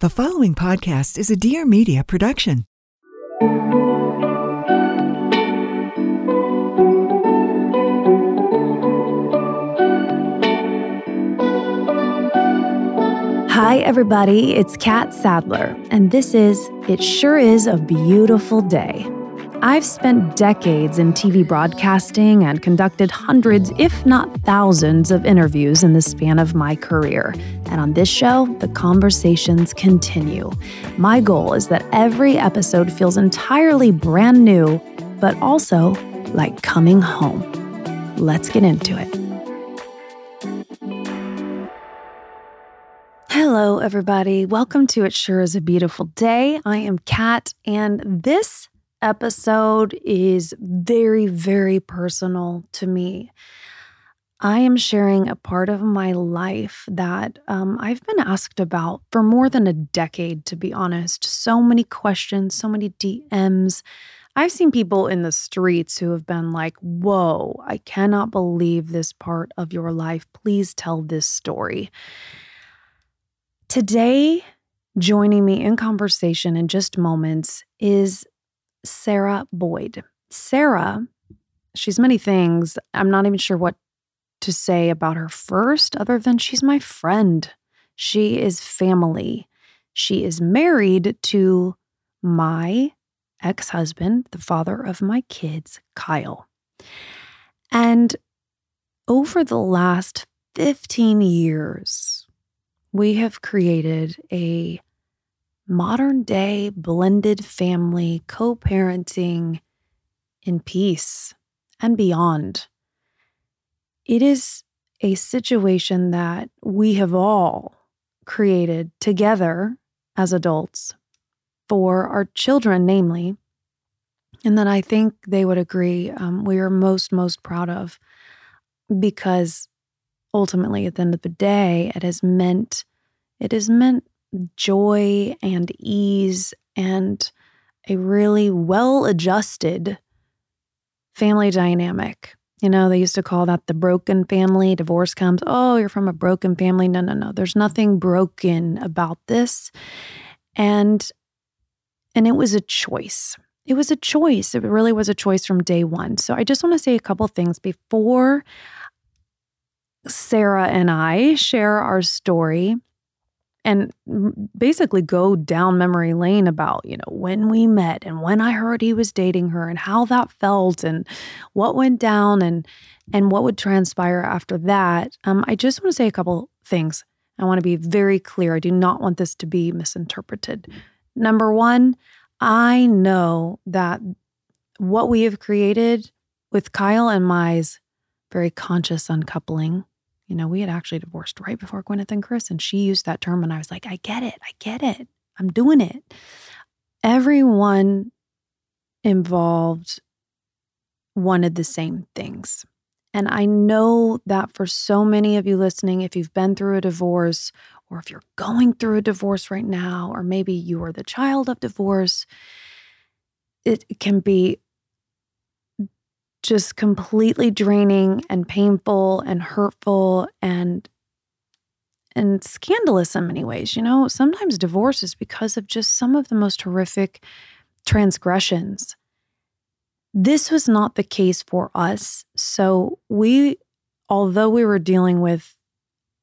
The following podcast is a Dear Media production. Hi, everybody. It's Catt Sadler, and this is It Sure Is a Beautiful Day. I've spent decades in TV broadcasting and conducted hundreds, if not thousands, of interviews in the span of my career. And on this show, the conversations continue. My goal is that every episode feels entirely brand new, but also like coming home. Let's get into it. Hello, everybody. Welcome to It Sure Is a Beautiful Day. I am Catt, and this episode is very, very personal to me. I am sharing a part of my life that um, I've been asked about for more than a decade, to be honest. So many questions, so many DMs. I've seen people in the streets who have been like, Whoa, I cannot believe this part of your life. Please tell this story. Today, joining me in conversation in just moments is Sarah Boyd. Sarah, she's many things. I'm not even sure what to say about her first, other than she's my friend. She is family. She is married to my ex husband, the father of my kids, Kyle. And over the last 15 years, we have created a modern day blended family, co parenting in peace and beyond. It is a situation that we have all created together as adults for our children, namely, and that I think they would agree um, we are most, most proud of because ultimately, at the end of the day, it has meant it has meant joy and ease and a really well adjusted family dynamic. You know, they used to call that the broken family. Divorce comes, oh, you're from a broken family. No, no, no. There's nothing broken about this. And and it was a choice. It was a choice. It really was a choice from day one. So I just want to say a couple things before Sarah and I share our story and basically go down memory lane about, you know, when we met and when I heard he was dating her and how that felt and what went down and and what would transpire after that. Um, I just want to say a couple things. I want to be very clear. I do not want this to be misinterpreted. Number one, I know that what we have created with Kyle and Mai's very conscious uncoupling you know, we had actually divorced right before Gwyneth and Chris, and she used that term, and I was like, I get it. I get it. I'm doing it. Everyone involved wanted the same things. And I know that for so many of you listening, if you've been through a divorce, or if you're going through a divorce right now, or maybe you are the child of divorce, it can be just completely draining and painful and hurtful and and scandalous in many ways. You know, sometimes divorce is because of just some of the most horrific transgressions. This was not the case for us. So we although we were dealing with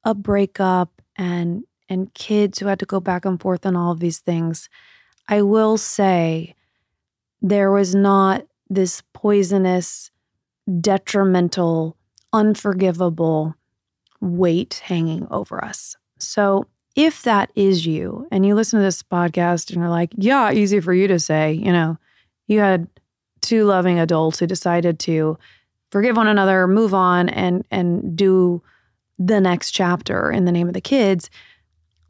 a breakup and and kids who had to go back and forth and all of these things, I will say there was not this poisonous detrimental, unforgivable weight hanging over us. So, if that is you and you listen to this podcast and you're like, yeah, easy for you to say, you know, you had two loving adults who decided to forgive one another, move on and and do the next chapter in the name of the kids.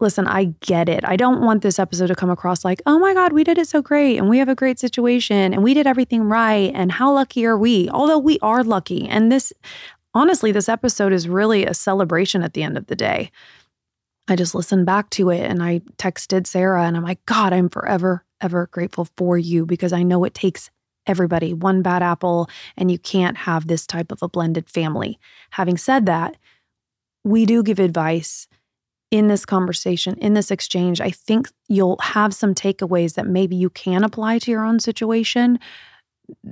Listen, I get it. I don't want this episode to come across like, oh my God, we did it so great and we have a great situation and we did everything right. And how lucky are we? Although we are lucky. And this, honestly, this episode is really a celebration at the end of the day. I just listened back to it and I texted Sarah and I'm like, God, I'm forever, ever grateful for you because I know it takes everybody one bad apple and you can't have this type of a blended family. Having said that, we do give advice in this conversation, in this exchange, I think you'll have some takeaways that maybe you can apply to your own situation,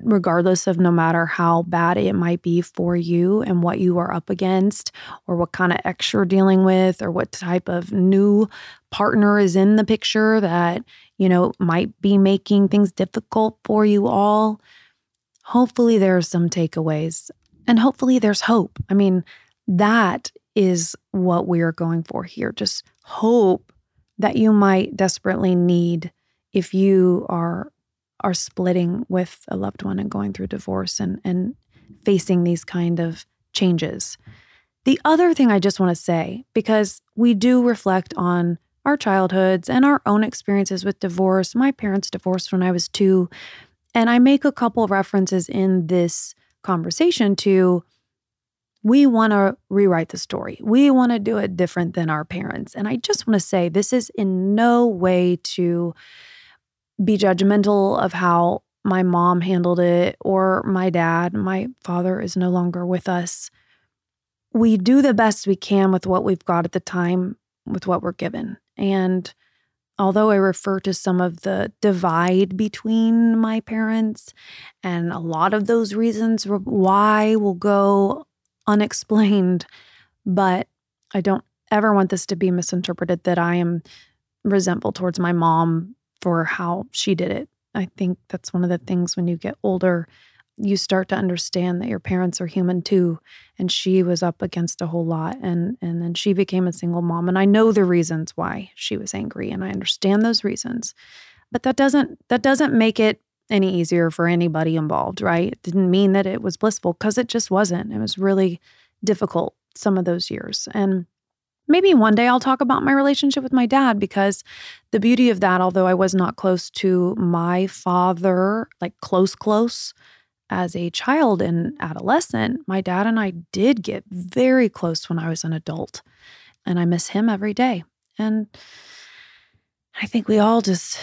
regardless of no matter how bad it might be for you and what you are up against, or what kind of ex you're dealing with, or what type of new partner is in the picture that, you know, might be making things difficult for you all. Hopefully, there are some takeaways and hopefully there's hope. I mean, that is what we are going for here. Just hope that you might desperately need if you are are splitting with a loved one and going through divorce and and facing these kind of changes. The other thing I just want to say because we do reflect on our childhoods and our own experiences with divorce. My parents divorced when I was 2, and I make a couple references in this conversation to we want to rewrite the story. We want to do it different than our parents. And I just want to say this is in no way to be judgmental of how my mom handled it or my dad. My father is no longer with us. We do the best we can with what we've got at the time, with what we're given. And although I refer to some of the divide between my parents, and a lot of those reasons why will go unexplained, but I don't ever want this to be misinterpreted that I am resentful towards my mom for how she did it. I think that's one of the things when you get older, you start to understand that your parents are human too and she was up against a whole lot and and then she became a single mom and I know the reasons why she was angry and I understand those reasons but that doesn't that doesn't make it any easier for anybody involved right it didn't mean that it was blissful cuz it just wasn't it was really difficult some of those years and maybe one day I'll talk about my relationship with my dad because the beauty of that although I was not close to my father like close close as a child and adolescent, my dad and I did get very close when I was an adult. And I miss him every day. And I think we all just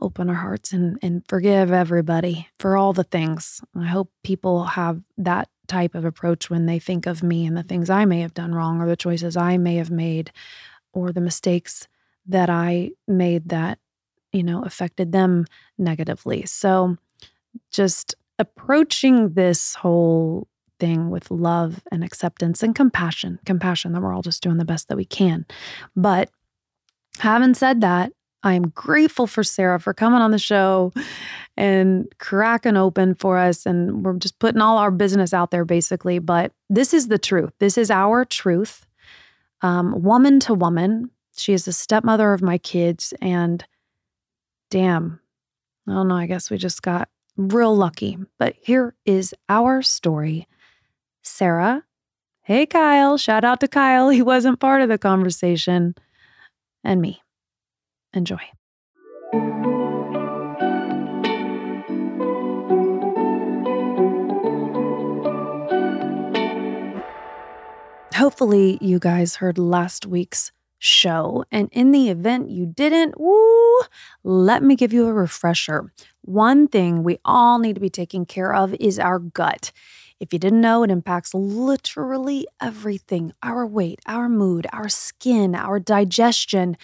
open our hearts and, and forgive everybody for all the things. I hope people have that type of approach when they think of me and the things I may have done wrong or the choices I may have made or the mistakes that I made that, you know, affected them negatively. So just approaching this whole thing with love and acceptance and compassion, compassion that we're all just doing the best that we can. But having said that, I'm grateful for Sarah for coming on the show and cracking open for us. And we're just putting all our business out there, basically. But this is the truth. This is our truth, um, woman to woman. She is the stepmother of my kids. And damn, I don't know. I guess we just got real lucky. But here is our story. Sarah, hey, Kyle, shout out to Kyle. He wasn't part of the conversation, and me. Enjoy. Hopefully, you guys heard last week's show. And in the event you didn't, woo, let me give you a refresher. One thing we all need to be taking care of is our gut. If you didn't know, it impacts literally everything our weight, our mood, our skin, our digestion.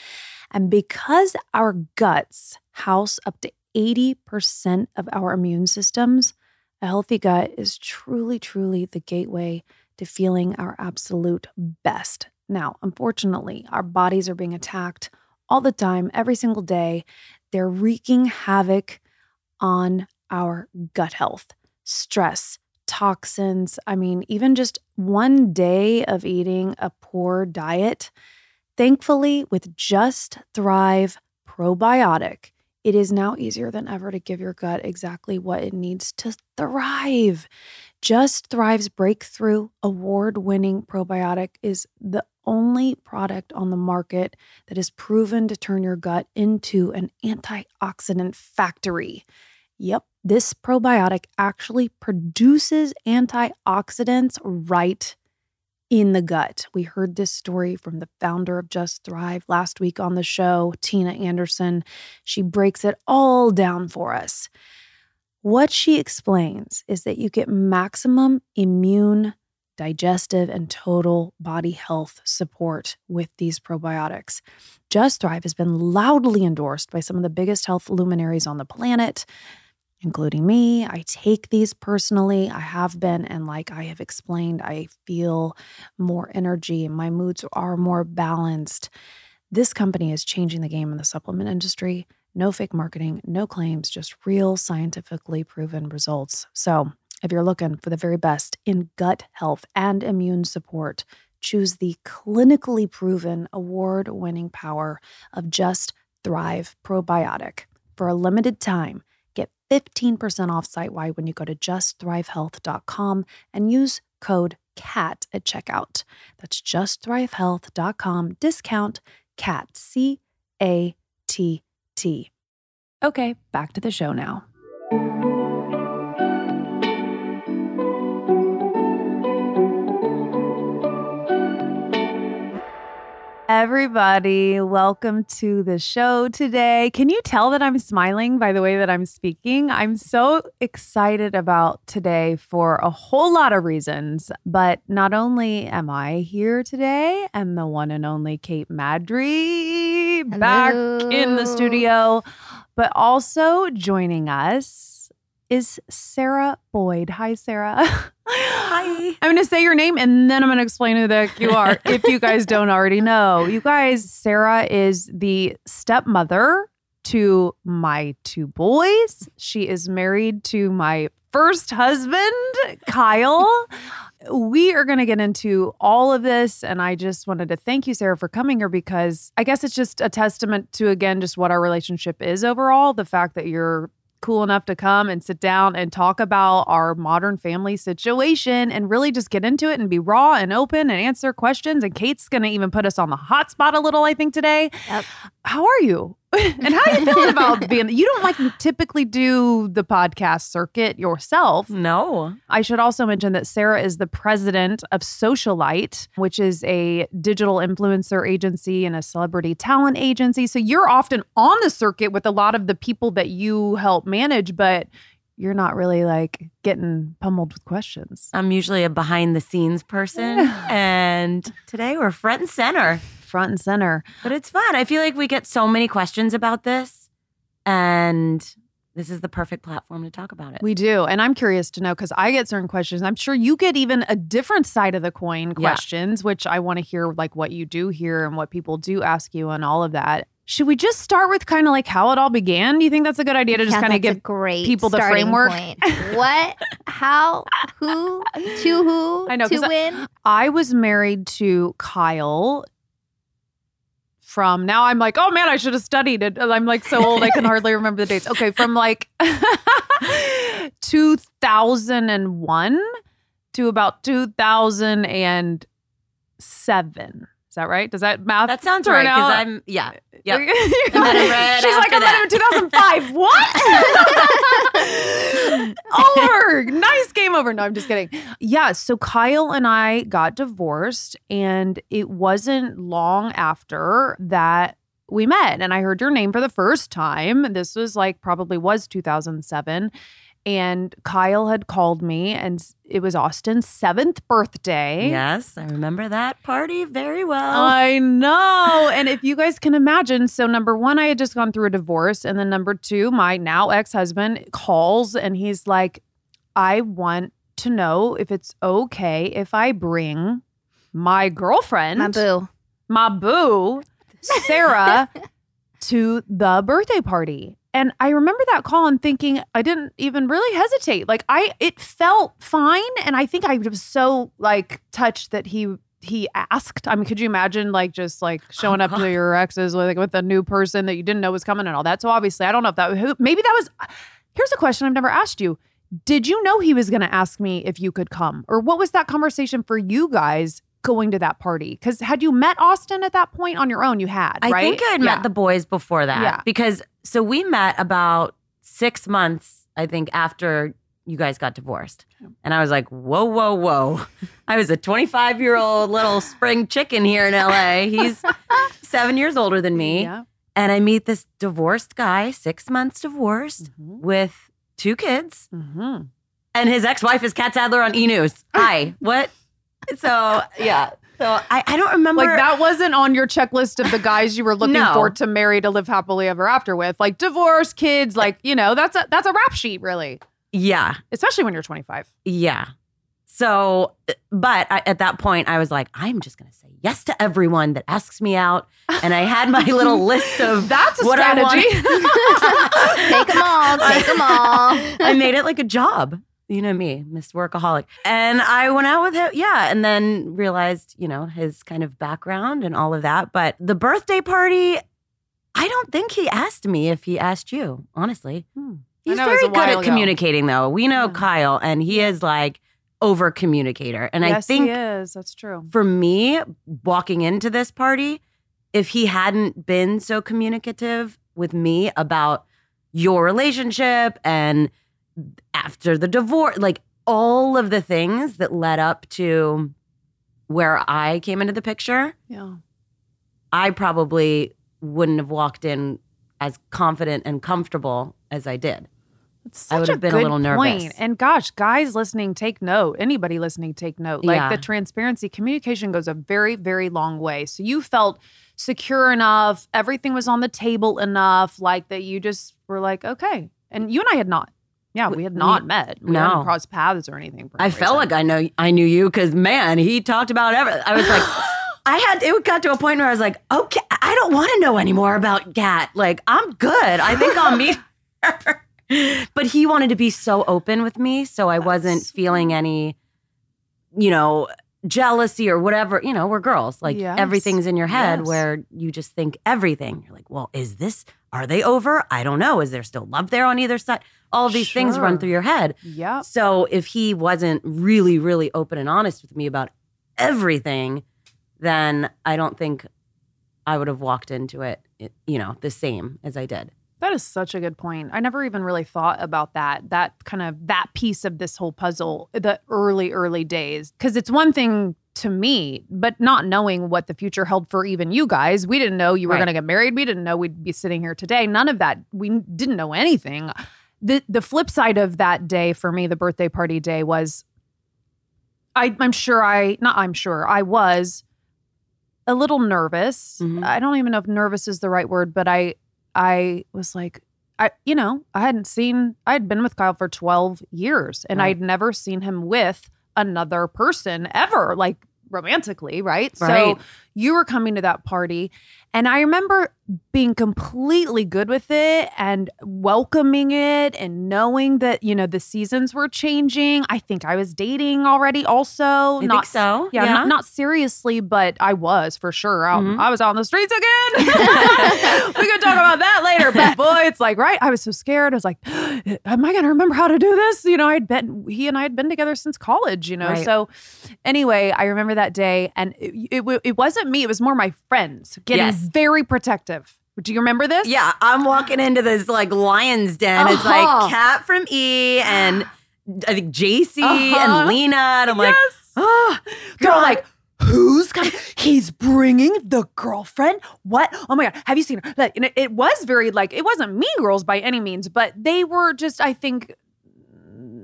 And because our guts house up to 80% of our immune systems, a healthy gut is truly, truly the gateway to feeling our absolute best. Now, unfortunately, our bodies are being attacked all the time, every single day. They're wreaking havoc on our gut health, stress, toxins. I mean, even just one day of eating a poor diet. Thankfully, with Just Thrive Probiotic, it is now easier than ever to give your gut exactly what it needs to thrive. Just Thrive's breakthrough award winning probiotic is the only product on the market that is proven to turn your gut into an antioxidant factory. Yep, this probiotic actually produces antioxidants right in the gut. We heard this story from the founder of Just Thrive last week on the show, Tina Anderson. She breaks it all down for us. What she explains is that you get maximum immune digestive, and total body health support with these probiotics. Just Thrive has been loudly endorsed by some of the biggest health luminaries on the planet, including me. I take these personally. I have been, and like I have explained, I feel more energy my moods are more balanced. This company is changing the game in the supplement industry. No fake marketing, no claims, just real scientifically proven results. So, if you're looking for the very best in gut health and immune support, choose the clinically proven award winning power of Just Thrive Probiotic. For a limited time, 15% off site wide when you go to justthrivehealth.com and use code CATT at checkout. That's justthrivehealth.com, discount CATT, C A T T. Okay, back to the show now. Everybody, welcome to the show today. Can you tell that I'm smiling by the way that I'm speaking? I'm so excited about today for a whole lot of reasons. But not only am I here today, and the one and only Kate Madry back in the studio, but also joining us is Sarah Boyd. Hi, Sarah. Hi. I'm going to say your name and then I'm going to explain who the heck you are if you guys don't already know. You guys, Sarah is the stepmother to my two boys. She is married to my first husband, Kyle. We are going to get into all of this. And I just wanted to thank you, Sarah, for coming here because I guess it's just a testament to, again, just what our relationship is overall. The fact that you're cool enough to come and sit down and talk about our modern family situation and really just get into it and be raw and open and answer questions. And Kate's going to even put us on the hot spot a little, I think, today. Yep. How are you? And how are you feeling about being? You don't like typically do the podcast circuit yourself. No. I should also mention that Sarah is the president of Socialyte, which is a digital influencer agency and a celebrity talent agency. So you're often on the circuit with a lot of the people that you help manage, but you're not really like getting pummeled with questions. I'm usually a behind the scenes person. and today we're front and center. Front and center. But it's fun. I feel like we get so many questions about this. And this is the perfect platform to talk about it. We do. And I'm curious to know because I get certain questions. I'm sure you get even a different side of the coin Yeah. questions, which I want to hear like what you do here and what people do ask you and all of that. Should we just start with kind of like how it all began? Do you think that's a good idea to just Yeah, kind of give great people the starting framework? point. what? How? Who? To who? I know, 'cause To I- win? I was married to Kyle from now I'm like, oh man, I should have studied it. I'm like so old I can hardly remember the dates. Okay, from like 2001 to about 2007. Is that right? Does that math that sounds right. Because? I'm, yeah. Yep. You're And then like- right She's like, I met him in 2005. What? over. Nice game over. No, I'm just kidding. Yeah. So Kyle and I got divorced, and it wasn't long after that we met. And I heard your name for the first time. This was like probably was 2007. And Kyle had called me, and it was Austin's seventh birthday. Yes, I remember that party very well. I know. And if you guys can imagine, so number one, I had just gone through a divorce. And then number two, my now ex husband calls and he's like, I want to know if it's okay if I bring my girlfriend, My boo. my boo, Sarah, to the birthday party. And I remember that call and thinking I didn't even really hesitate. Like I it felt fine and I think I was so like touched that he he asked. I mean, could you imagine like just like oh, showing up to your exes with like with a new person that you didn't know was coming and all that. So obviously, I don't know if that who maybe that was Here's a question I've never asked you. Did you know he was going to ask me if you could come? Or what was that conversation for you guys going to that party? Because had you met Austin at that point on your own? You had, I right? think I had Yeah. met the boys before that. Yeah. Because so we met about six months, I think, after you guys got divorced. And I was like, whoa, whoa, whoa. I was a 25 year old little spring chicken here in LA. He's seven years older than me. Yeah. And I meet this divorced guy, six months divorced, Mhm. with two kids. Mhm. And his ex wife is Catt Sadler on E News. Hi, what? So yeah. So I, I don't remember Like that wasn't on your checklist of the guys you were looking No. for to marry to live happily ever after with. Like divorce, kids, like, you know, that's a that's a rap sheet, really. Yeah. Especially when you're 25. Yeah. So, but I, at that point, I was like, I'm just going to say yes to everyone that asks me out. And I had my little list of That's a what I strategy. wanted. Take them all. Take them all. I made it like a job. You know me, Miss Workaholic. And I went out with him. Yeah. And then realized, you know, his kind of background and all of that. But the birthday party, I don't think he asked me if he asked you, honestly. Hmm. He's know it was very good at ago. communicating, though. We know Yeah. Kyle, and he is like over communicator. And I think he is. That's true. for me, walking into this party, if he hadn't been so communicative with me about your relationship and after the divorce, like all of the things that led up to where I came into the picture, Yeah. I probably wouldn't have walked in as confident and comfortable as I did. I would have been a little nervous. point. And gosh, guys listening, take note. Anybody listening, take note. Like Yeah. the transparency, communication goes a very, very long way. So you felt secure enough, everything was on the table enough, like that you just were like, okay. And you and I had not. Yeah, we had We- not met. We no. hadn't crossed paths or anything. for I any felt reason. like I know I knew you because man, he talked about everything. I was like, I had it got to a point where I was like, okay, I don't want to know anymore about Catt. Like, I'm good. I think I'll meet her. But he wanted to be so open with me, so I wasn't feeling any, you know, jealousy or whatever. You know, we're girls. Like Yes. everything's in your head Yes. where you just think everything. You're like, well, is this? Are they over? I don't know. Is there still love there on either side? All these things run through your head. yeah. So if he wasn't really, really open and honest with me about everything, then I don't think I would have walked into it, it- you know, the same as I did. That is such a good point. I never even really thought about that. That kind of that piece of this whole puzzle, the early early days. Cuz it's one thing to me, but not knowing what the future held for even you guys. We didn't know you were Right. going to get married. We didn't know we'd be sitting here today. None of that. We didn't know anything. The the flip side of that day for me, the birthday party day was I I'm sure I not I'm sure I was a little nervous. Mhm. I don't even know if nervous is the right word, but I I was like, I you know, I hadn't seen I had been with Kyle for 12 years and Right. I'd never seen him with another person ever, like romantically, right? Right. So you were coming to that party and I remember being completely good with it and welcoming it and knowing that, you know, the seasons were changing. I think I was dating already also. I not think so. yeah, Not, not seriously, but I was for sure. Mhm. I was on the streets again. we could talk about that later. But boy, it's like, right. I was so scared. I was like, am I going to remember how to do this? You know, I'd been, he and I had been together since college, you know? Right. So anyway, I remember that day and it, it, it wasn't me. It was more my friends getting Yes. very protective. Do you remember this? Yeah, I'm walking into this like lion's den. It's Uh-huh. like Catt from E and I think JC Uh-huh. and Lena. And I'm like, oh, They're God. like, who's coming? He's bringing the girlfriend. What? Oh my god, have you seen her? Like, and it, it was very like it wasn't mean girls by any means, but they were just, I think,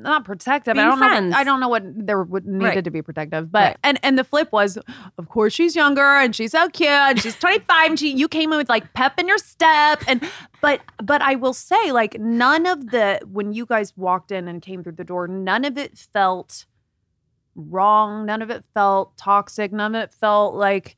not protective. I don't friends. know. I don't know what there would needed Right. to be protective, but Right. and and the flip was, of course, she's younger and she's so cute and she's twenty five and she you came in with like pep in your step and but but I will say like none of the when you guys walked in and came through the door, none of it felt wrong. None of it felt toxic. None of it felt like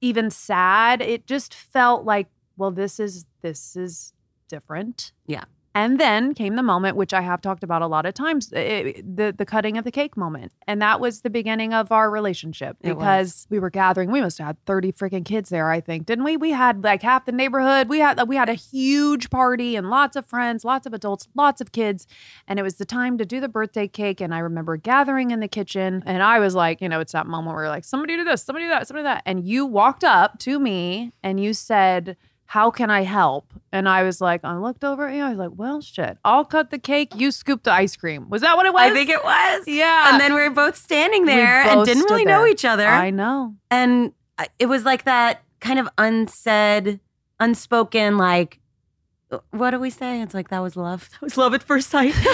even sad. It just felt like, well, this is this is different. Yeah. And then came the moment, which I have talked about a lot of times, eh, the the cutting of the cake moment, and that was the beginning of our relationship because we were gathering. We must have had thirty freaking kids there, I think, didn't we? We had like half the neighborhood. We had we had a huge party and lots of friends, lots of adults, lots of kids, and it was the time to do the birthday cake. And I remember gathering in the kitchen, and I was like, you know, it's that moment where you're like, somebody do this, somebody do that, somebody do that, and you walked up to me and you said how can I help? And I was like, I looked over at you. I was like, well, shit, I'll cut the cake. You scoop the ice cream. Was that what it was? I think it was. Yeah. And then we were both standing there and didn't really know each other. I know. and it was like that kind of unsaid, unspoken, like, uh, what do we say? It's like that was love. That was love at first sight.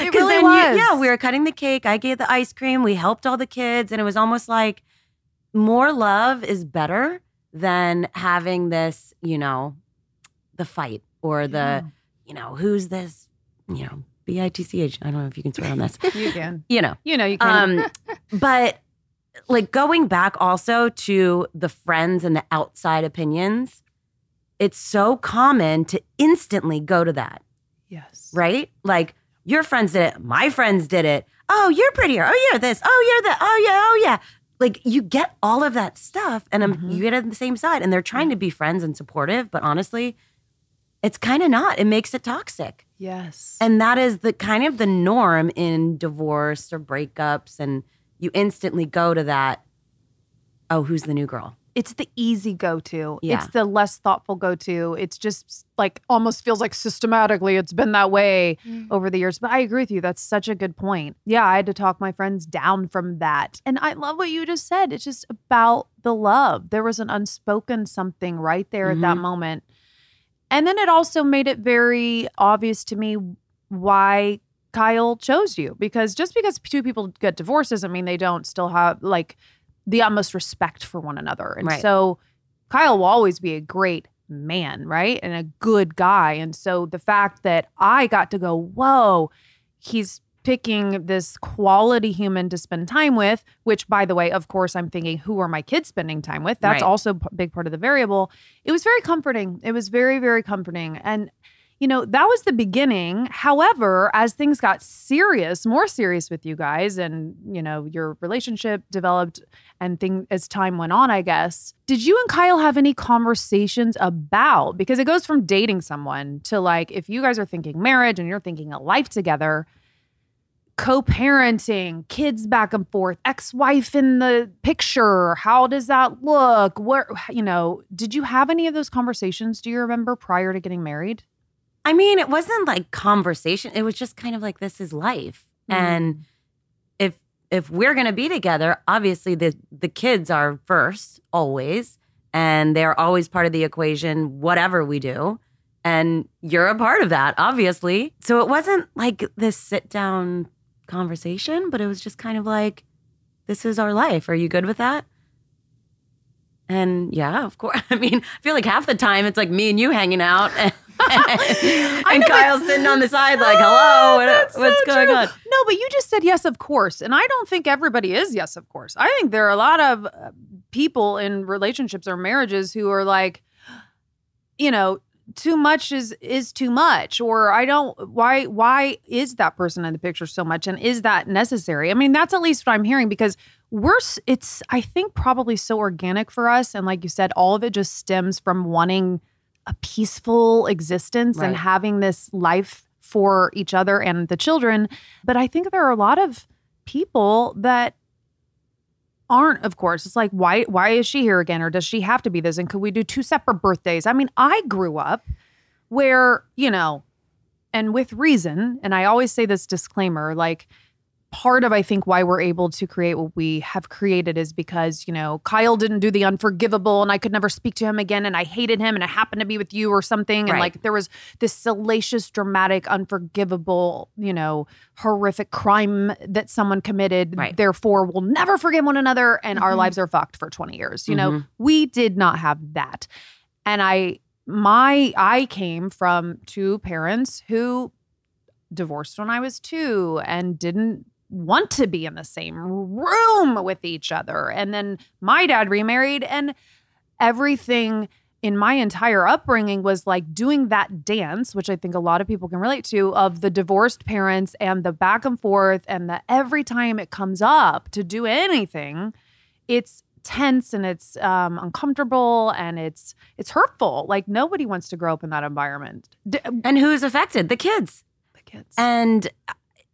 It really then you- was. yeah, we were cutting the cake. I gave the ice cream. We helped all the kids. And it was almost like more love is better than having this, you know, the fight or the, Yeah. you know, who's this, you know, B I T C H. I don't know if you can swear on this. You can. You know, You know, you can. um, but like going back also to the friends and the outside opinions, it's so common to instantly go to that, yes. right? Like your friends did it, my friends did it. Oh, you're prettier. Oh, you're this. Oh, you're that. Oh, yeah. Oh, yeah. Like you get all of that stuff, and um, Mhm. you get on the same side, and they're trying to be friends and supportive, but honestly, it's kind of not. It makes it toxic. Yes. And that is the kind of the norm in divorce or breakups. And you instantly go to that, oh, who's the new girl? It's the easy go to. Yeah. It's the less thoughtful go to. It's just like almost feels like systematically it's been that way over the years. But I agree with you. That's such a good point. Yeah, I had to talk my friends down from that. And I love what you just said. It's just about the love. There was an unspoken something right there at that Mhm. moment. And then it also made it very obvious to me why Kyle chose you because just because two people get divorced doesn't mean they don't still have like the utmost respect for one another. And Right. so Kyle will always be a great man, right? And a good guy. And so the fact that I got to go, whoa, he's picking this quality human to spend time with, which by the way, of course, I'm thinking, who are my kids spending time with? That's Right. also a big part of the variable. It was very comforting. It was very, very comforting. And you know, that was the beginning. However, as things got serious, more serious with you guys and, you know, your relationship developed and thing as time went on, I guess. Did you and Kyle have any conversations about because it goes from dating someone to like if you guys are thinking marriage and you're thinking a life together, co-parenting, kids back and forth, ex-wife in the picture, how does that look? Where you know, did you have any of those conversations do you remember prior to getting married? I mean, it wasn't like conversation. It was just kind of like this is life. Mm-hmm. And if if we're gonna be together, obviously the the kids are first always, and they're always part of the equation, whatever we do. And you're a part of that, obviously. So it wasn't like this sit down conversation, but it was just kind of like, this is our life. Are you good with that? And yeah, of course. I mean, I feel like half the time it's like me and you hanging out, and, and Kyle's sitting on the side like, "Hello, what- so what's going true. on?" No, but you just said yes, of course. And I don't think everybody is yes, of course. I think there are a lot of uh, people in relationships or marriages who are like, you know, too much is is too much or I don't why why is that person in the picture so much and is that necessary? I mean, that's at least what I'm hearing because we're it's I think probably so organic for us and like you said all of it just stems from wanting a peaceful existence and having this life for each other and the children. But I think there are a lot of people that aren't, of course. It's like, why why is she here again? Or does she have to be this? And could we do two separate birthdays? I mean, I grew up where, you know, and with reason, and I always say this disclaimer, like part of I think why we're able to create what we have created is because, you know, Kyle didn't do the unforgivable and I could never speak to him again and I hated him and it happened to be with you or something. And like there was this salacious, dramatic, unforgivable, you know, horrific crime that someone committed. Right. Therefore, we'll never forgive one another and our Mhm. lives are fucked for 20 years. You know, Mhm. we did not have that. And I my I came from two parents who divorced when I was 2 and didn't want to be in the same room with each other. And then my dad remarried and everything in my entire upbringing was like doing that dance, which I think a lot of people can relate to, of the divorced parents and the back and forth, and the every time it comes up to do anything, it's tense and it's um, uncomfortable and it's it's hurtful. Like nobody wants to grow up in that environment. D- And who's affected? The kids. the kids. And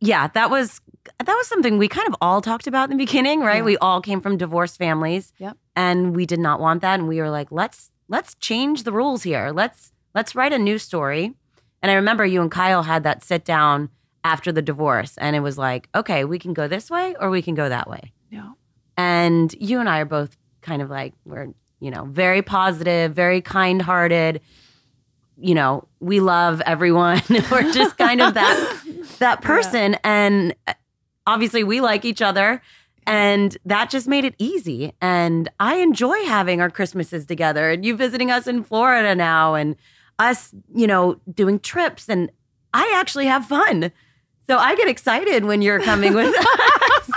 yeah, that was that was something we kind of all talked about in the beginning, right? Yeah. We all came from divorced families. Yep. And we did not want that and we were like, let's let's change the rules here. Let's let's write a new story. And I remember you and Kyle had that sit down after the divorce and it was like, okay, we can go this way or we can go that way. yeah. And you and I are both kind of like we're, you know, very positive, very kind-hearted. You know, we love everyone. we're just kind of that that person. And uh, obviously, we like each other. And that just made it easy. And I enjoy having our Christmases together and you visiting us in Florida now and us, you know, doing trips. And I actually have fun. So I get excited when you're coming with us.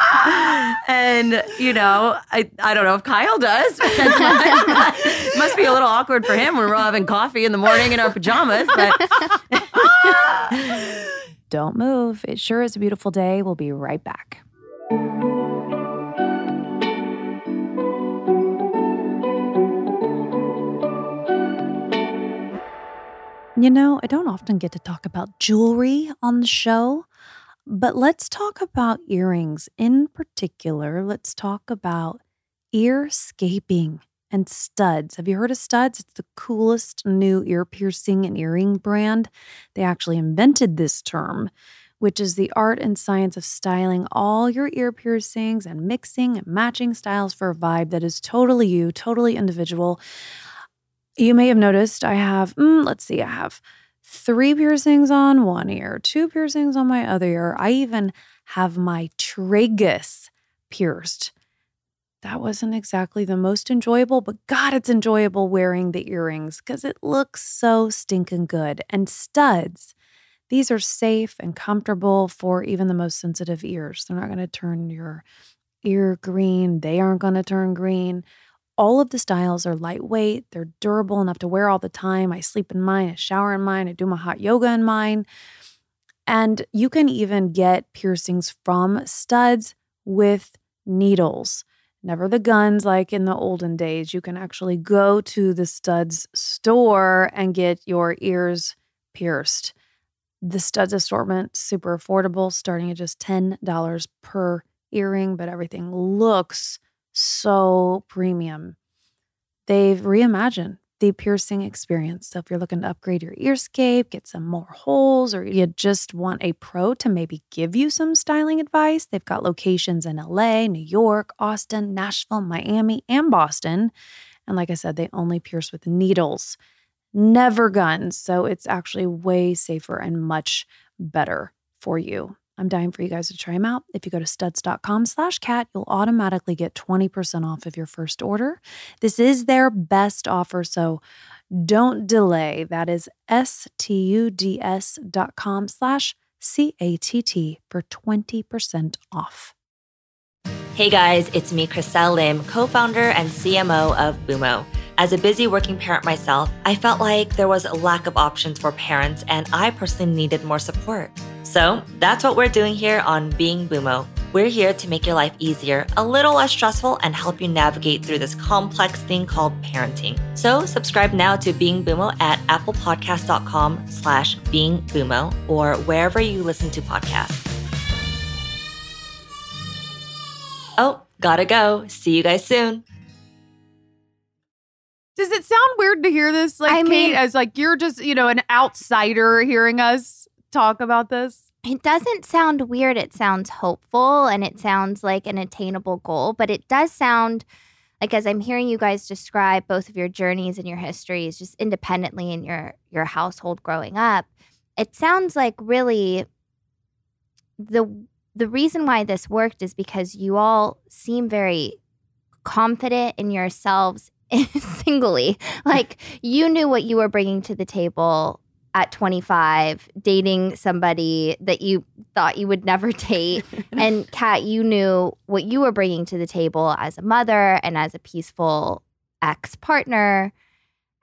and, you know, I, I don't know if Kyle does. Must be a little awkward for him when we're all having coffee in the morning in our pajamas. But Don't move. It sure is a beautiful day. We'll be right back. You know, I don't often get to talk about jewelry on the show, but let's talk about earrings. In particular, let's talk about earscaping and studs. Have you heard of studs? It's the coolest new ear piercing and earring brand. They actually invented this term, which is the art and science of styling all your ear piercings and mixing and matching styles for a vibe that is totally you, totally individual. You may have noticed I have, mm, let's see, I have three piercings on one ear, two piercings on my other ear. I even have my tragus pierced. That wasn't exactly the most enjoyable, but God, it's enjoyable wearing the earrings because it looks so stinking good. And studs, these are safe and comfortable for even the most sensitive ears. They're not going to turn your ear green, they aren't going to turn green. All of the styles are lightweight, they're durable enough to wear all the time. I sleep in mine, I shower in mine, I do my hot yoga in mine. And you can even get piercings from studs with needles. Never the guns like in the olden days. You can actually go to the studs store and get your ears pierced. The studs assortment, super affordable, starting at just $10 per earring, but everything looks so premium. They've reimagined the piercing experience. So if you're looking to upgrade your earscape, get some more holes, or you just want a pro to maybe give you some styling advice, they've got locations in LA, New York, Austin, Nashville, Miami, and Boston. And like I said, they only pierce with needles, never guns. So it's actually way safer and much better for you. I'm dying for you guys to try them out. If you go to studs.com slash catt, you'll automatically get 20% off of your first order. This is their best offer, so don't delay. That is S-T-U-D-S dot com slash C-A-T-T for 20% off. Hey guys, it's me, Chriselle Lim, co-founder and CMO of Boomo. As a busy working parent myself, I felt like there was a lack of options for parents and I personally needed more support. So that's what we're doing here on Being Boomo. We're here to make your life easier, a little less stressful, and help you navigate through this complex thing called parenting. So subscribe now to Being Boomo at applepodcast.com slash Being Boomo or wherever you listen to podcasts. Oh, gotta go. See you guys soon. Does it sound weird to hear this? Like I Kate, mean- as like you're just, you know, an outsider hearing us talk about this. It doesn't sound weird. It sounds hopeful and it sounds like an attainable goal, but it does sound like as I'm hearing you guys describe both of your journeys and your histories just independently in your your household growing up, it sounds like really the the reason why this worked is because you all seem very confident in yourselves singly. Like you knew what you were bringing to the table at 25, dating somebody that you thought you would never date. and Catt, you knew what you were bringing to the table as a mother and as a peaceful ex partner.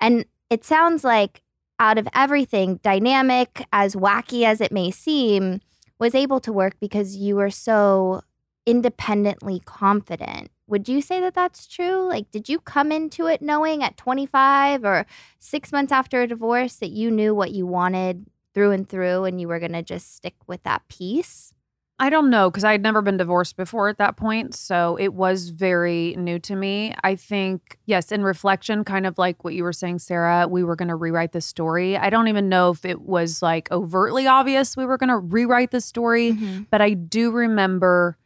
And it sounds like out of everything, dynamic, as wacky as it may seem, was able to work because you were so independently confident. Would you say that that's true? Like, did you come into it knowing at 25 or six months after a divorce that you knew what you wanted through and through and you were going to just stick with that piece? I don't know because I had never been divorced before at that point. So it was very new to me. I think, yes, in reflection, kind of like what you were saying, Sarah, we were going to rewrite the story. I don't even know if it was like overtly obvious we were going to rewrite the story, mm-hmm. but I do remember,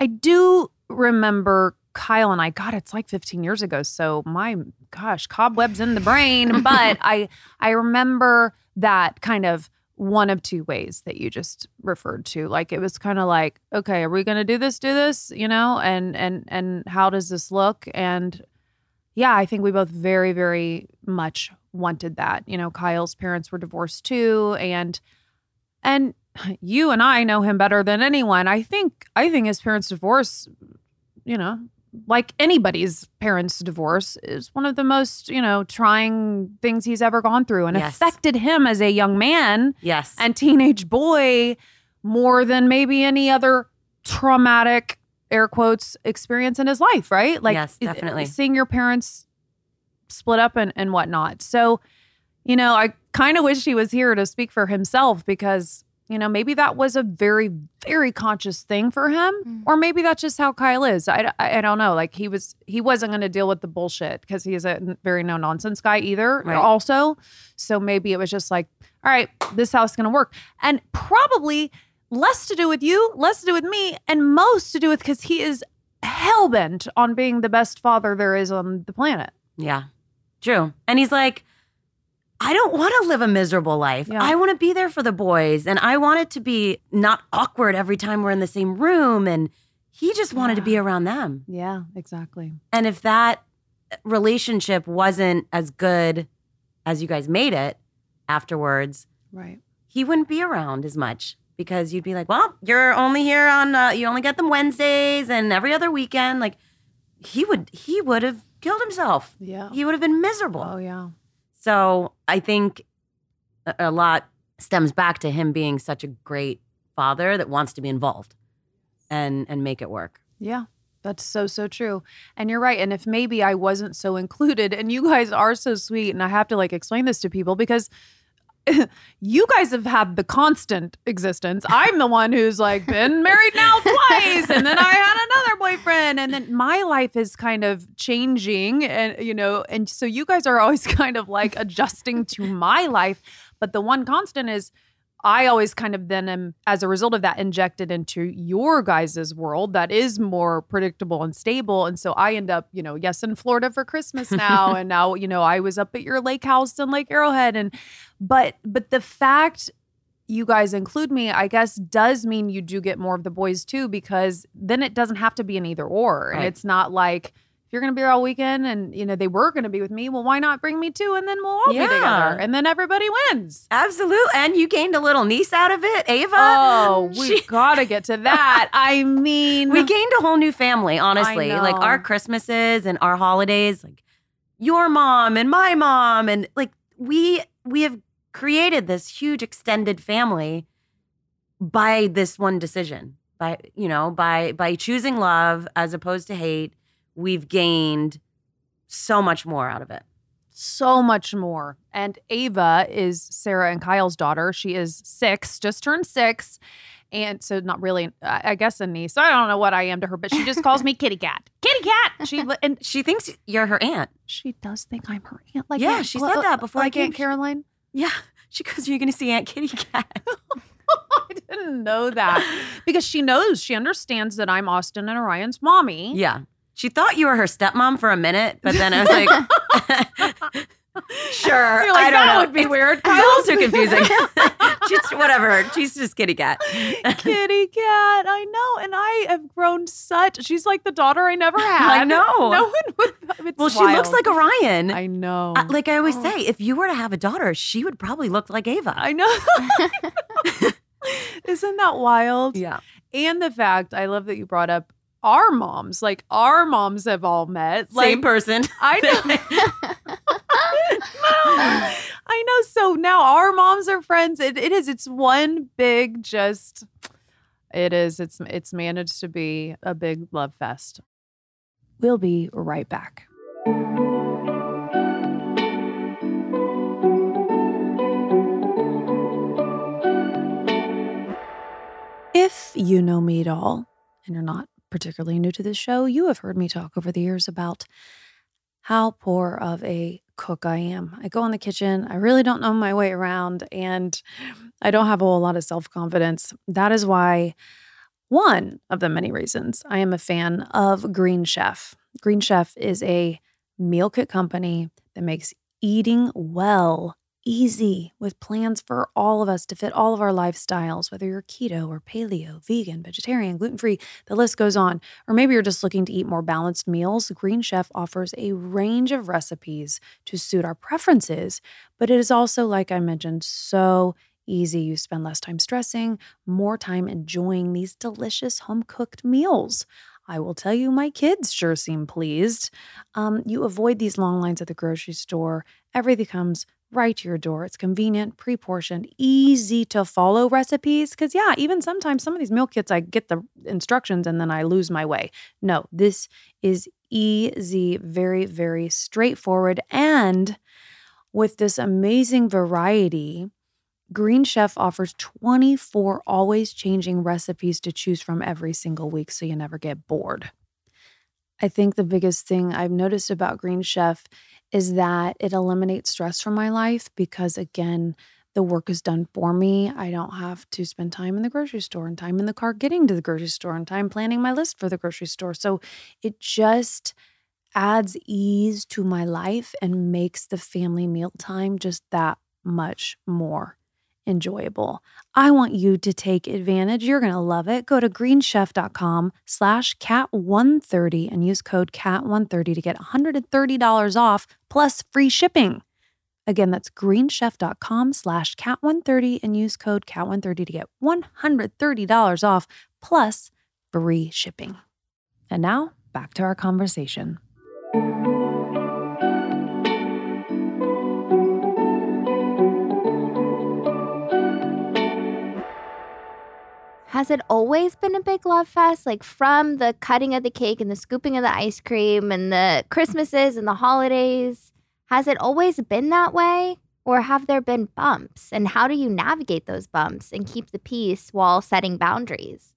I do remember Kyle and I, God, it's like 15 years ago. So my gosh, cobwebs in the brain. But I I remember that kind of one of two ways that you just referred to. Like it was kind of like, okay, are we going to do this, do this, you know? And and and how does this look? And yeah, I think we both very very much wanted that. You know, Kyle's parents were divorced too and and you and I know him better than anyone. I think I think his parents' divorce, you know, like anybody's parents' divorce is one of the most, you know, trying things he's ever gone through and Yes. affected him as a young man Yes. and teenage boy more than maybe any other traumatic air quotes experience in his life, right? Like Yes, definitely. seeing your parents split up and, and whatnot. So, you know, I kind of wish he was here to speak for himself because, you know, maybe that was a very, very conscious thing for him. Mm. Or maybe that's just how Kyle is. I, I, I don't know. Like he was, he wasn't going to deal with the bullshit because he is a very no nonsense guy either. Right. Also, so maybe it was just like, all right, this house is going to work, and probably less to do with you, less to do with me, and most to do with because he is hell bent on being the best father there is on the planet. Yeah, true. And he's like, I don't want to live a miserable life. Yeah. I want to be there for the boys and I want it to be not awkward every time we're in the same room. And he just wanted to be around them. Yeah, exactly. And if that relationship wasn't as good as you guys made it afterwards, Right. he wouldn't be around as much because you'd be like, well, you're only here on, uh, you only get them Wednesdays and every other weekend. Like he would, he would have killed himself. Yeah. He would have been miserable. Oh yeah. So I think a, lot stems back to him being such a great father that wants to be involved and and make it work. Yeah. That's so so true. And you're right. And if maybe I wasn't so included and you guys are so sweet and I have to like explain this to people because you guys have had the constant existence. I'm the one who's like been married now twice and then I had another boyfriend and then my life is kind of changing and you know and so you guys are always kind of like adjusting to my life but the one constant is I always kind of then am, as a result of that, injected into your guys' world that is more predictable and stable. And so I end up, you know, yes, in Florida for Christmas now. and now, you know, I was up at your lake house in Lake Arrowhead. And, but, but the fact you guys include me, I guess, does mean you do get more of the boys too, because then it doesn't have to be an either or. And it's not like, if you're going to be here all weekend and, you know, they were going to be with me, well, why not bring me too? And then we'll all Yeah. be together. And then everybody wins. Absolutely. And you gained a little niece out of it, Ava. Oh, we She- gotta get to that. I mean, we gained a whole new family, honestly. Like our Christmases and our holidays, like your mom and my mom and like we we have created this huge extended family by this one decision. By you know, by by choosing love as opposed to hate, we've gained so much more out of it. so much more. And Ava is Sarah and Kyle's daughter. She is six, just turned six. And so, not really, I guess, a niece. I don't know what I am to her, but she just calls me Kitty Cat. Kitty Cat. She and She thinks you're her aunt. she does think I'm her aunt. Like Yeah, she said that before I Like. Aunt Caroline. Yeah. She goes, You're gonna see Aunt Kitty Cat. I didn't know that because she knows, she understands that I'm Austin and Orion's mommy. Yeah. She thought you were her stepmom for a minute, but then I was like, sure. You're like, I don't that know. would be It's- weird. It's a little too confusing. She's whatever. She's just kitty cat. Kitty cat. I know. And I have grown such. She's like the daughter I never had. I know. No one would. It's well, she looks like Orion. I know. I- like I always Oh. say, if you were to have a daughter, she would probably look like Ava. I know. Isn't that wild? yeah. And the fact I love that you brought up our moms. Like our moms have all met. Like Same person. I know. I know. So now our moms are friends. It, it is. It's one big just. It is. It's it's managed to be a big love fest. We'll be right back. If you know me at all, and you're not particularly new to this show, you have heard me talk over the years about how poor of a cook I am. I go in the kitchen, I really don't know my way around, and I don't have a whole lot of self confidence. That is why, one of the many reasons I am a fan of Green Chef. Green Chef is a meal kit company that makes eating well easy with plans for all of us to fit all of our lifestyles, whether you're keto or paleo, vegan, vegetarian, gluten free, the list goes on. Or maybe you're just looking to eat more balanced meals. Green Chef offers a range of recipes to suit our preferences, but it is also, like I mentioned, so easy. You spend less time stressing, more time enjoying these delicious home cooked meals. I will tell you, my kids sure seem pleased. Um, you avoid these long lines at the grocery store. Everything comes right to your door. It's convenient, pre portioned, easy to follow recipes. Because, yeah, even sometimes some of these meal kits, I get the instructions and then I lose my way. No, this is easy, very, very straightforward. And with this amazing variety, Green Chef offers 24 always changing recipes to choose from every single week so you never get bored. I think the biggest thing I've noticed about Green Chef is that it eliminates stress from my life because, again, the work is done for me. I don't have to spend time in the grocery store and time in the car getting to the grocery store and time planning my list for the grocery store. So it just adds ease to my life and makes the family meal time just that much more enjoyable. I want you to take advantage. You're going to love it. Go to greenchef.com slash catt130 and use code CATT130 to get $130 off plus free shipping. Again, that's greenchef.com slash catt130 and use code CATT130 to get $130 off plus free shipping. And now back to our conversation. Has it always been a big love fest? Like from the cutting of the cake and the scooping of the ice cream and the Christmases and the holidays? Has it always been that way? Or have there been bumps? And how do you navigate those bumps and keep the peace while setting boundaries?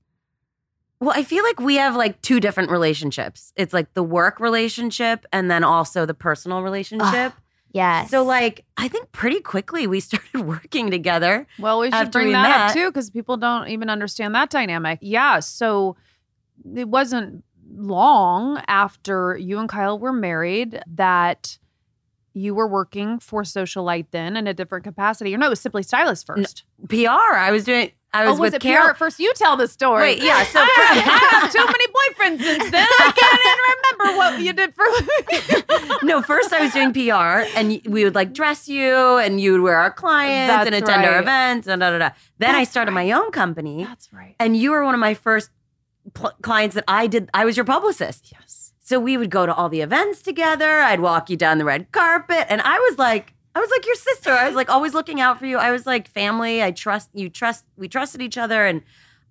Well, I feel like we have like two different relationships. It's like the work relationship and then also the personal relationship. Yes. So, like, I think pretty quickly we started working together. Well, we should bring that met. up too, because people don't even understand that dynamic. Yeah. So it wasn't long after you and Kyle were married that you were working for Socialyte then in a different capacity. Or no, it was simply stylist first. PR. I was doing. I oh, was oh, was with it Carol. First? You tell the story. Wait, yeah. So I have too many boyfriends since then. I can't even remember what you did for. Me. No, first I was doing PR, and we would like dress you, and you would wear our clients That's and attend our events, and da da da. Then I That's started my own company, That's right. and you were one of my first pl- clients that I did. I was your publicist. Yes. So we would go to all the events together. I'd walk you down the red carpet, and I was like, I was like your sister. I was like always looking out for you. I was like family. I trust you. Trust we trusted each other, and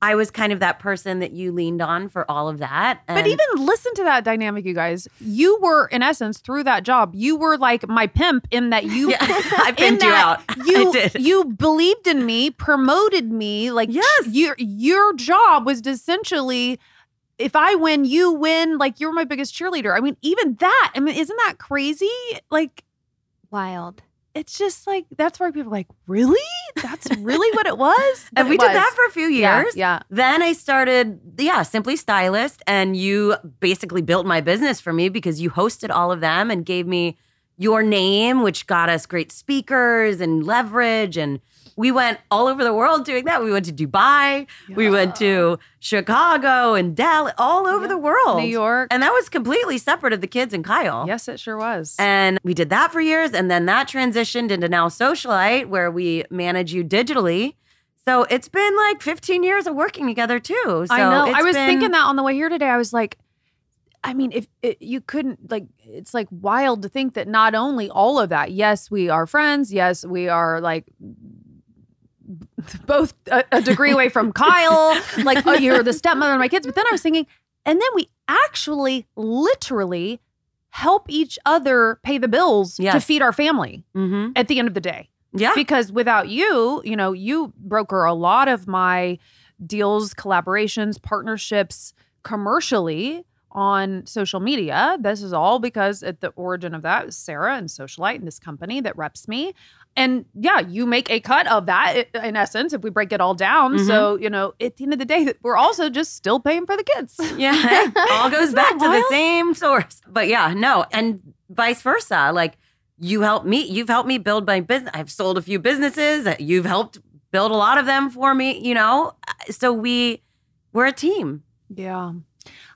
I was kind of that person that you leaned on for all of that. But even listen to that dynamic, you guys. You were, in essence, through that job, you were like my pimp in that you, yeah, I in pinned you out. You, I did. you believed in me, promoted me. Like, Yes. your your job was to essentially, if I win, you win. Like, you're my biggest cheerleader. I mean, even that. I mean, isn't that crazy? Like, Wild. It's just like that's where people are like, really? That's really what it was. And we it did that for a few Yeah, years. Yeah. Then I started, yeah, Simply Stylist. And you basically built my business for me because you hosted all of them and gave me your name, which got us great speakers and leverage. And we went all over the world doing that. We went to Dubai, we went to Chicago and Dallas, all over Yeah. the world. New York. And that was completely separate of the kids and Kyle. yes, it sure was. And we did that for years. And then that transitioned into now Socialyte, where we manage you digitally. So it's been like 15 years of working together too. So I know. I was been- thinking that on the way here today. I was like, I mean, if it, you couldn't, like, it's like wild to think that not only all of that, yes, we are friends. Yes, we are like both a, a degree away from Kyle. Like, oh, you're the stepmother of my kids. But then I was thinking, and then we actually literally help each other pay the bills to feed our family Mhm. at the end of the day Yeah. because without you, you know, you broker a lot of my deals, collaborations, partnerships commercially on social media. This is all because at the origin of that is Sarah and Socialyte and this company that reps me. And yeah, you make a cut of that in essence if we break it all down. So, mm-hmm. you know, at the end of the day, we're also just still paying for the kids. Yeah. all goes back to the same source. But yeah, no. And vice versa. Like you helped me. You've helped me build my business. I've sold a few businesses. Uh, you've helped build a lot of them for me. You know, uh, so we we're a team Yeah.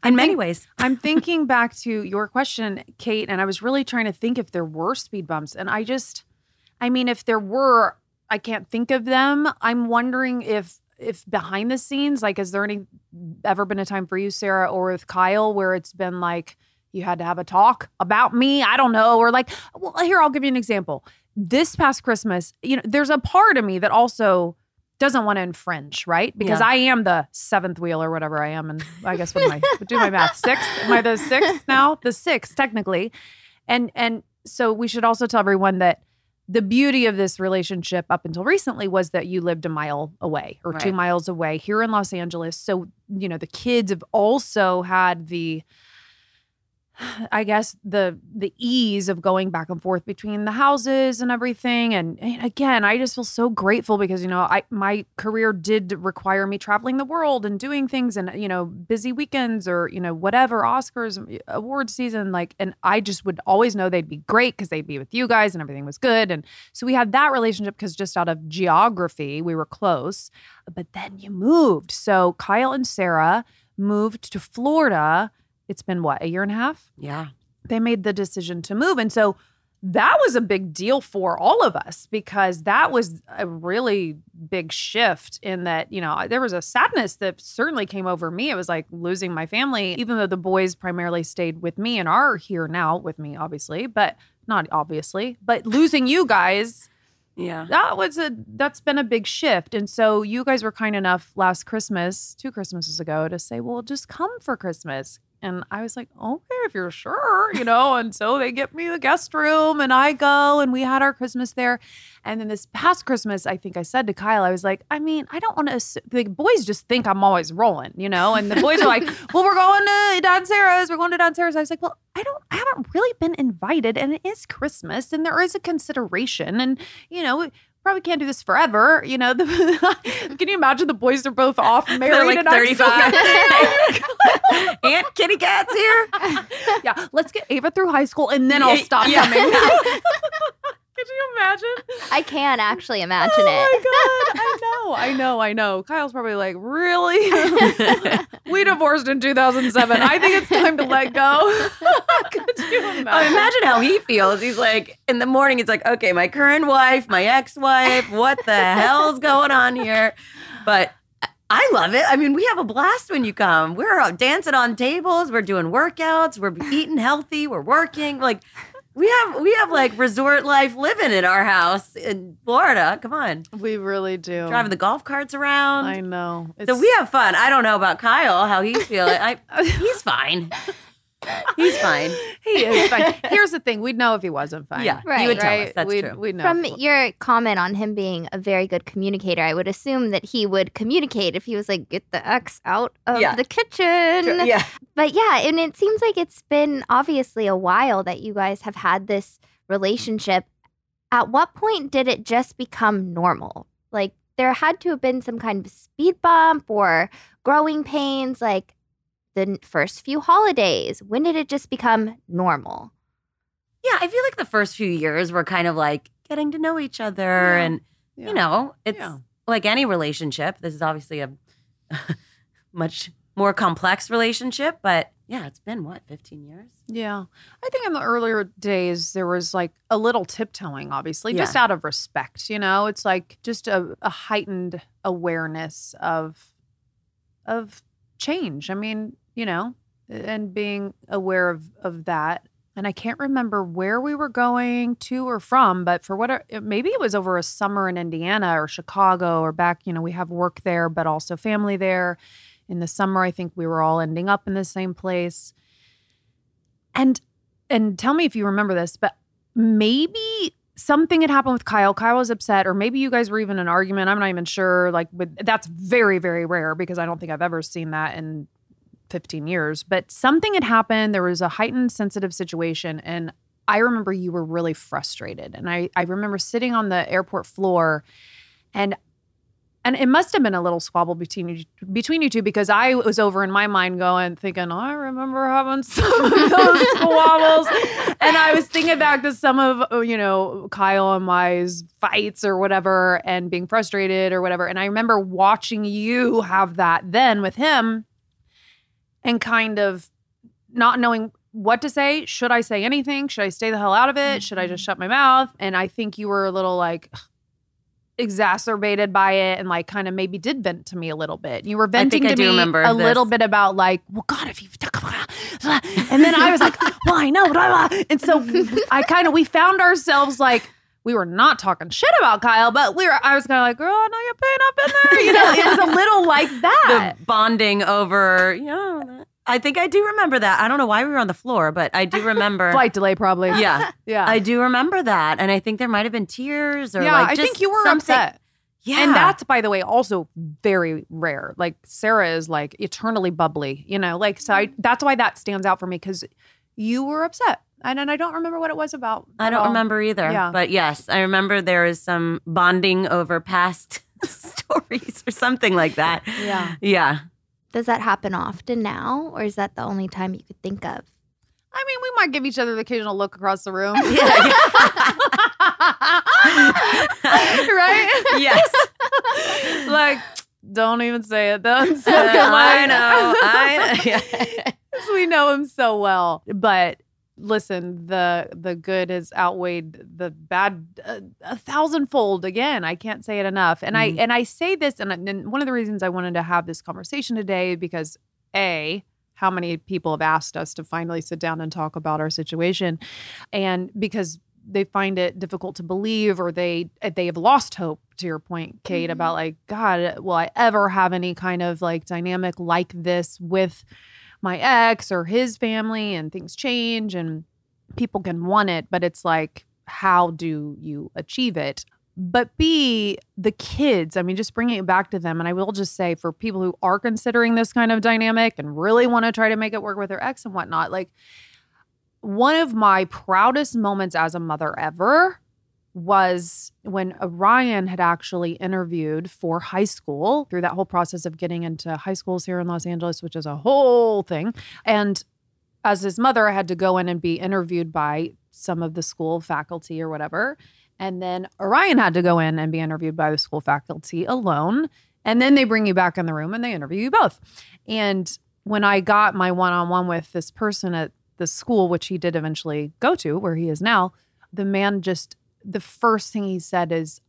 in many think- ways. I'm thinking back to your question, Kate, and I was really trying to think if there were speed bumps. And I just, I mean, if there were, I can't think of them. I'm wondering if, if behind the scenes, like, has there any ever been a time for you, Sarah, or with Kyle, where it's been like you had to have a talk about me? I don't know. Or like, well, here, I'll give you an example. This past Christmas, you know, there's a part of me that also doesn't want to infringe, right? Because Yeah. I am the seventh wheel or whatever I am. And I guess what am I do my math? Sixth? Am I the sixth now? The sixth, technically. And and so we should also tell everyone that the beauty of this relationship up until recently was that you lived a mile away or two miles away here in Los Angeles. So, you know, the kids have also had the I guess the the ease of going back and forth between the houses and everything. And, and again I just feel so grateful because you know I my career did require me traveling the world and doing things and you know busy weekends or you know whatever Oscars award season like and I just would always know they'd be great because they'd be with you guys and everything was good. And so we had that relationship because just out of geography we were close but then you moved. So Kyle and Sarah moved to Florida it's been what a year and a half Yeah. they made the decision to move. And so that was a big deal for all of us because that was a really big shift in that, you know, there was a sadness that certainly came over me. It was like losing my family, even though the boys primarily stayed with me and are here now with me, obviously, but not obviously, but losing you guys Yeah. that was a that's been a big shift and so you guys were kind enough last christmas two christmases ago to say well just come for christmas and i was like okay if you're sure you know and so they get me the guest room and i go and we had our christmas there. And then this past christmas i think i said to kyle i was like i mean i don't want to the boys just think i'm always rolling you know and the boys are like well we're going to Don Sarah's we're going to Don Sarah's I was like well I don't I haven't really been invited and it is Christmas and there is a consideration and you know, probably can't do this forever. You know, the, can you imagine the boys are both off married like and I'm still 35. Aunt Kitty Cat's here. yeah, let's get Ava through high school and then I'll stop yeah. coming. Could you imagine? I can actually oh imagine oh it. Oh my god! I know, I know, I know. Kyle's probably like, really? we divorced in 2007. I think it's time to let go. Could you imagine? Oh, imagine how he feels. He's like, in the morning, it's like, okay, my current wife, my ex wife, what the hell's going on here? But I love it. I mean, we have a blast when you come. We're dancing on tables, we're doing workouts, we're eating healthy, we're working. Like, we have we have like resort life living in our house in Florida. Come on, We really do. driving the golf carts around. I know. so we have fun. I don't know about Kyle, how he's feeling. I he's fine. He's fine. he is fine. Here's the thing: we'd know if he wasn't fine. Yeah, Right. he would tell right. us. That's we'd, true. We'd know. From your comment on him being a very good communicator, I would assume that he would communicate if he was like, get the X out of Yeah. the kitchen. Yeah. But yeah, and it seems like it's been obviously a while that you guys have had this relationship. At what point did it just become normal? Like there had to have been some kind of speed bump or growing pains, like the first few holidays. When did it just become normal? Yeah, I feel like the first few years were kind of like getting to know each other Yeah. and Yeah. you know, it's Yeah. like any relationship. This is obviously a much more complex relationship, but yeah, it's been what, 15 years? Yeah. I think in the earlier days, there was like a little tiptoeing, obviously, just out of respect. You know, it's like just a, a heightened awareness of, of change. I mean, you know, and being aware of, of that. And I can't remember where we were going to or from, but for what, maybe it was over a summer in Indiana or Chicago or back, you know, we have work there, but also family there. In the summer, I think we were all ending up in the same place. And and tell me if you remember this, but maybe something had happened with Kyle. Kyle was upset, or maybe you guys were even in an argument. I'm not even sure. Like, with that's very, very rare because I don't think I've ever seen that in 15 years. But something had happened. There was a heightened sensitive situation, and I remember you were really frustrated. And I I remember sitting on the airport floor, and and it must have been a little squabble between you between you two because I was over in my mind going thinking oh, I remember having some of those squabbles and I was thinking back to some of uh, you know Kyle and my fights or whatever and being frustrated or whatever and I remember watching you have that then with him and kind of not knowing what to say should I say anything should I stay the hell out of it should I just mm-hmm. shut my mouth and I think you were a little like exacerbated by it and like kind of maybe did vent to me a little bit. You were venting I to do me remember a this. little bit about like, well, God, if you and then I was like, well, I know, blah, blah. and so I kind of we found ourselves like we were not talking shit about Kyle, but we were. I was kind of like, girl, I know you're paying up in there. You know, it was a little like that. the bonding over, you know, I think I do remember that. I don't know why we were on the floor, but I do remember. Flight delay, probably. Yeah, yeah. I do remember that, and I think there might have been tears or yeah, like I think you were something. upset. Yeah, And that's, by the way, also very rare. Like Sarah is like eternally bubbly, you know, like, so I, mm-hmm. that's why that stands out for me because you were upset. And, and I don't remember what it was about. I don't all. remember either. Yeah. But yes, I remember there was some bonding over past stories or something like that. Yeah. Yeah. Does that happen often now, or is that the only time you could think of? I mean, we might give each other the occasional look across the room. Yeah. right? Yes. like, don't even say it. Don't say it. I know. I know. Yeah. 'Cause we know him so well. But listen, the the good has outweighed the bad a, a thousandfold. Again, I can't say it enough. And Mhm. I and I say this, and, and one of the reasons I wanted to have this conversation today because a how many people have asked us to finally sit down and talk about our situation, and because they find it difficult to believe or they they have lost hope to your point kate Mhm. about like god will i ever have any kind of like dynamic like this with my ex or his family and things change and people can want it but it's like how do you achieve it? But b the kids i mean just bringing it back to them and i will just say for people who are considering this kind of dynamic and really want to try to make it work with their ex and whatnot like one of my proudest moments as a mother ever was when Orion had actually interviewed for high school through that whole process of getting into high schools here in Los Angeles, which is a whole thing. And as his mother, I had to go in and be interviewed by some of the school faculty or whatever. And then Orion had to go in and be interviewed by the school faculty alone. And then they bring you back in the room and they interview you both. And when I got my one on one with this person at the school, which he did eventually go to, where he is now, the man just, the first thing he said is,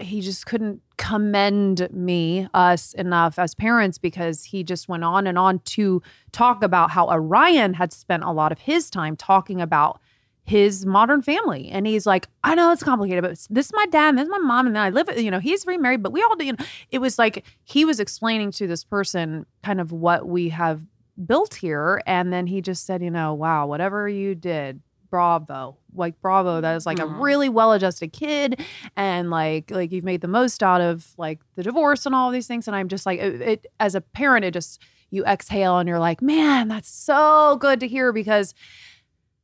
he just couldn't commend me, us enough as parents because he just went on and on to talk about how Orion had spent a lot of his time talking about his modern family. And he's like, I know it's complicated, but this is my dad, and this is my mom, and then I live, you know, he's remarried, but we all do, you know, it was like he was explaining to this person kind of what we have built here. And then he just said, you know, wow, whatever you did, bravo. Like bravo. That is like a mm-hmm. really well adjusted kid. And like like you've made the most out of like the divorce and all these things. And I'm just like it, it as a parent, it just you exhale and you're like, man, that's so good to hear because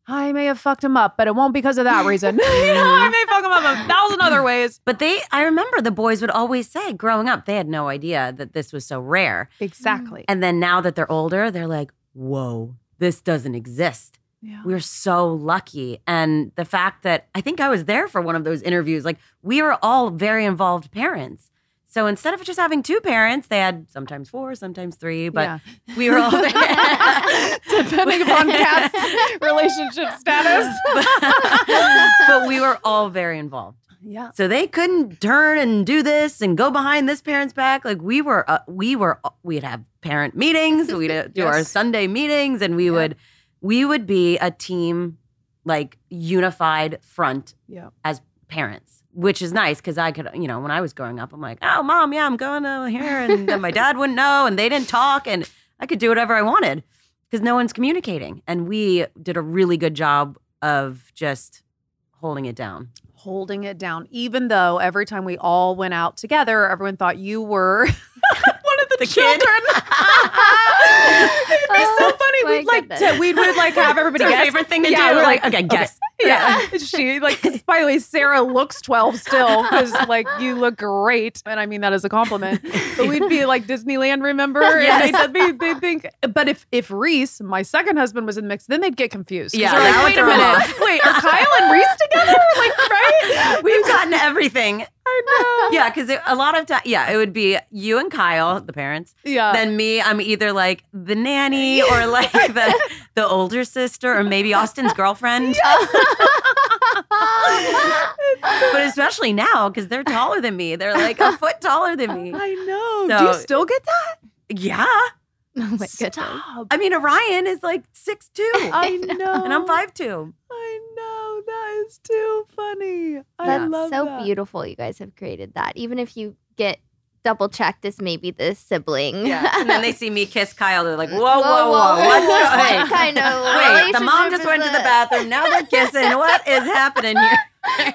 I may have fucked him up, but it won't be because of that reason. you know, I mm-hmm. may fuck him up a thousand other mm-hmm. ways. But they, I remember the boys would always say growing up, they had no idea that this was so rare. Exactly. And then now that they're older, they're like, whoa, this doesn't exist. Yeah. We're so lucky. And the fact that I think I was there for one of those interviews, like we are all very involved parents. So instead of just having two parents, they had sometimes four, sometimes three, but Yeah. we were all Depending upon Catt's relationship status. but we were all very involved. yeah. So they couldn't turn and do this and go behind this parent's back. Like we were, uh, we were, we'd have parent meetings. We'd uh, do our Sunday meetings, and we Yeah. would, we would be a team, like unified front Yeah. as parents, which is nice because I could, you know, when I was growing up, I'm like, oh, mom, yeah, I'm going over here, and then my dad wouldn't know, and they didn't talk, and I could do whatever I wanted because no one's communicating, and we did a really good job of just holding it down. Holding it down, even though every time we all went out together, everyone thought you were the, children. It'd be so Oh, funny. We'd like to, we would like have everybody guess. favorite thing to Yeah, do. we're like, okay, guess. Yeah, she like. 'cause by the way, Sarah looks twelve still because like you look great, and I mean that as a compliment. But we'd be like Disneyland, remember? Yes. And they'd, they, they think. But if if Reese, my second husband, was in the mix, then they'd get confused. Yeah, like, wait a minute, wait, are Kyle and Reese together? Like, right? We've gotten everything. I know. Yeah, because a lot of time, yeah, it would be you and Kyle, the parents. Yeah. Then me, I'm either like the nanny or like the the older sister or maybe Austin's girlfriend. but especially now because they're taller than me. They're like a foot taller than me. I know. So- Do you still get that? Yeah. Oh my goodness. I mean, Orion is like six two, I know. and I'm five two. I know. That is too funny. I That's love so that. beautiful. You guys have created that. Even if you get double checked as maybe the sibling. Yeah. And then they see me kiss Kyle. They're like, whoa, whoa, whoa. What's what kind of Wait, the mom just is went to the bathroom. Now they're kissing. What is happening here?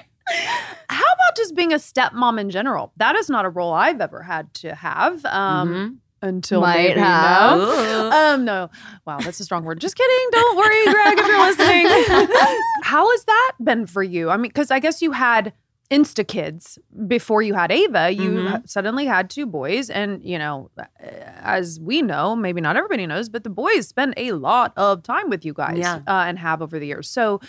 How about just being a stepmom in general? That is not a role I've ever had to have. Um, until Might maybe have. now. Um, no. Wow, that's a strong word. Just kidding. Don't worry, Greg, if you're listening. How has that been for you? I mean, because I guess you had Insta kids before you had Ava. You Mhm. suddenly had two boys, and you know, as we know, maybe not everybody knows, but the boys spend a lot of time with you guys, Yeah. uh, and have over the years. So.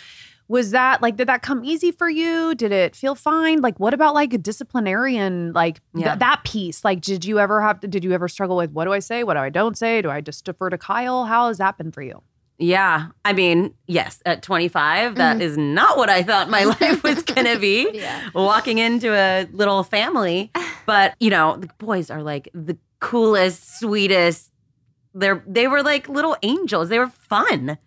Was that like, did that come easy for you? Did it feel fine? Like, what about like a disciplinarian, like th- that piece? Like, did you ever have to, did you ever struggle with what do I say? What do I don't say? Do I just defer to Kyle? How has that been for you? Yeah. I mean, yes, at 25, that mm-hmm. is not what I thought my life was going to be. Yeah. Walking into a little family. But, you know, the boys are like the coolest, sweetest. They're they were like little angels. They were fun.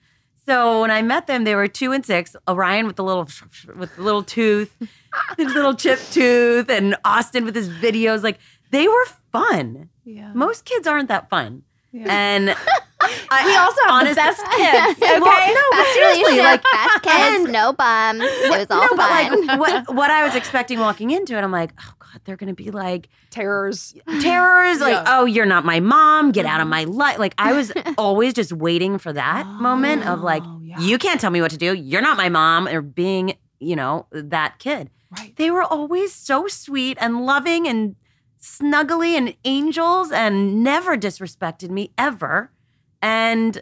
So when I met them, they were two and six. Orion with the little with the little tooth, his little chip tooth, and Austin with his videos. Like they were fun. Yeah. Most kids aren't that fun. Yeah. And I, We also have honest- the best kids. Okay. Well, no, but seriously, like, best kids, no bums. It was all no, fun. but like what what I was expecting walking into it, I'm like, oh god, they're gonna be like terrors. terrors, like, Yeah. oh, you're not my mom, get out of mm-hmm. my life. Like I was always just waiting for that moment of like, Oh, yeah. you can't tell me what to do. You're not my mom, or being, you know, that kid. Right. They were always so sweet and loving and snuggly and angels and never disrespected me ever. And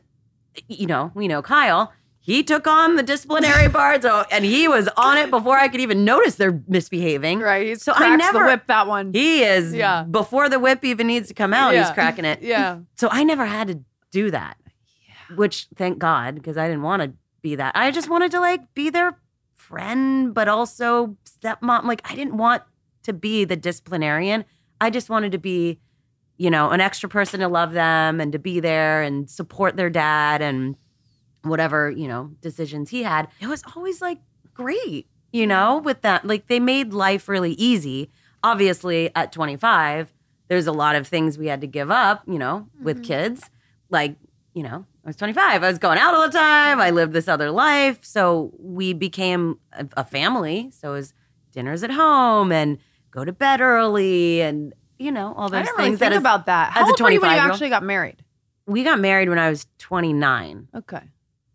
you know, we know Kyle. He took on the disciplinary part, so and he was on it before I could even notice they're misbehaving. Right. He's So I never- the whip that one. He is Yeah. before the whip even needs to come out, he's cracking it. yeah. So I never had to do that. Which thank God, because I didn't want to be that. I just wanted to like be their friend, but also stepmom. Like I didn't want to be the disciplinarian. I just wanted to be, you know, an extra person to love them and to be there and support their dad and whatever, you know, decisions he had. It was always like great, you know, with that. Like they made life really easy. Obviously, at 25, there's a lot of things we had to give up, you know, with mm-hmm. kids. Like, you know, I was 25. I was going out all the time. I lived this other life. So we became a, a family. So it was dinners at home and go to bed early and, you know, all I those didn't things. really that think is- about that. How as a old were you when you actually got married? we got married when I was 29. Okay.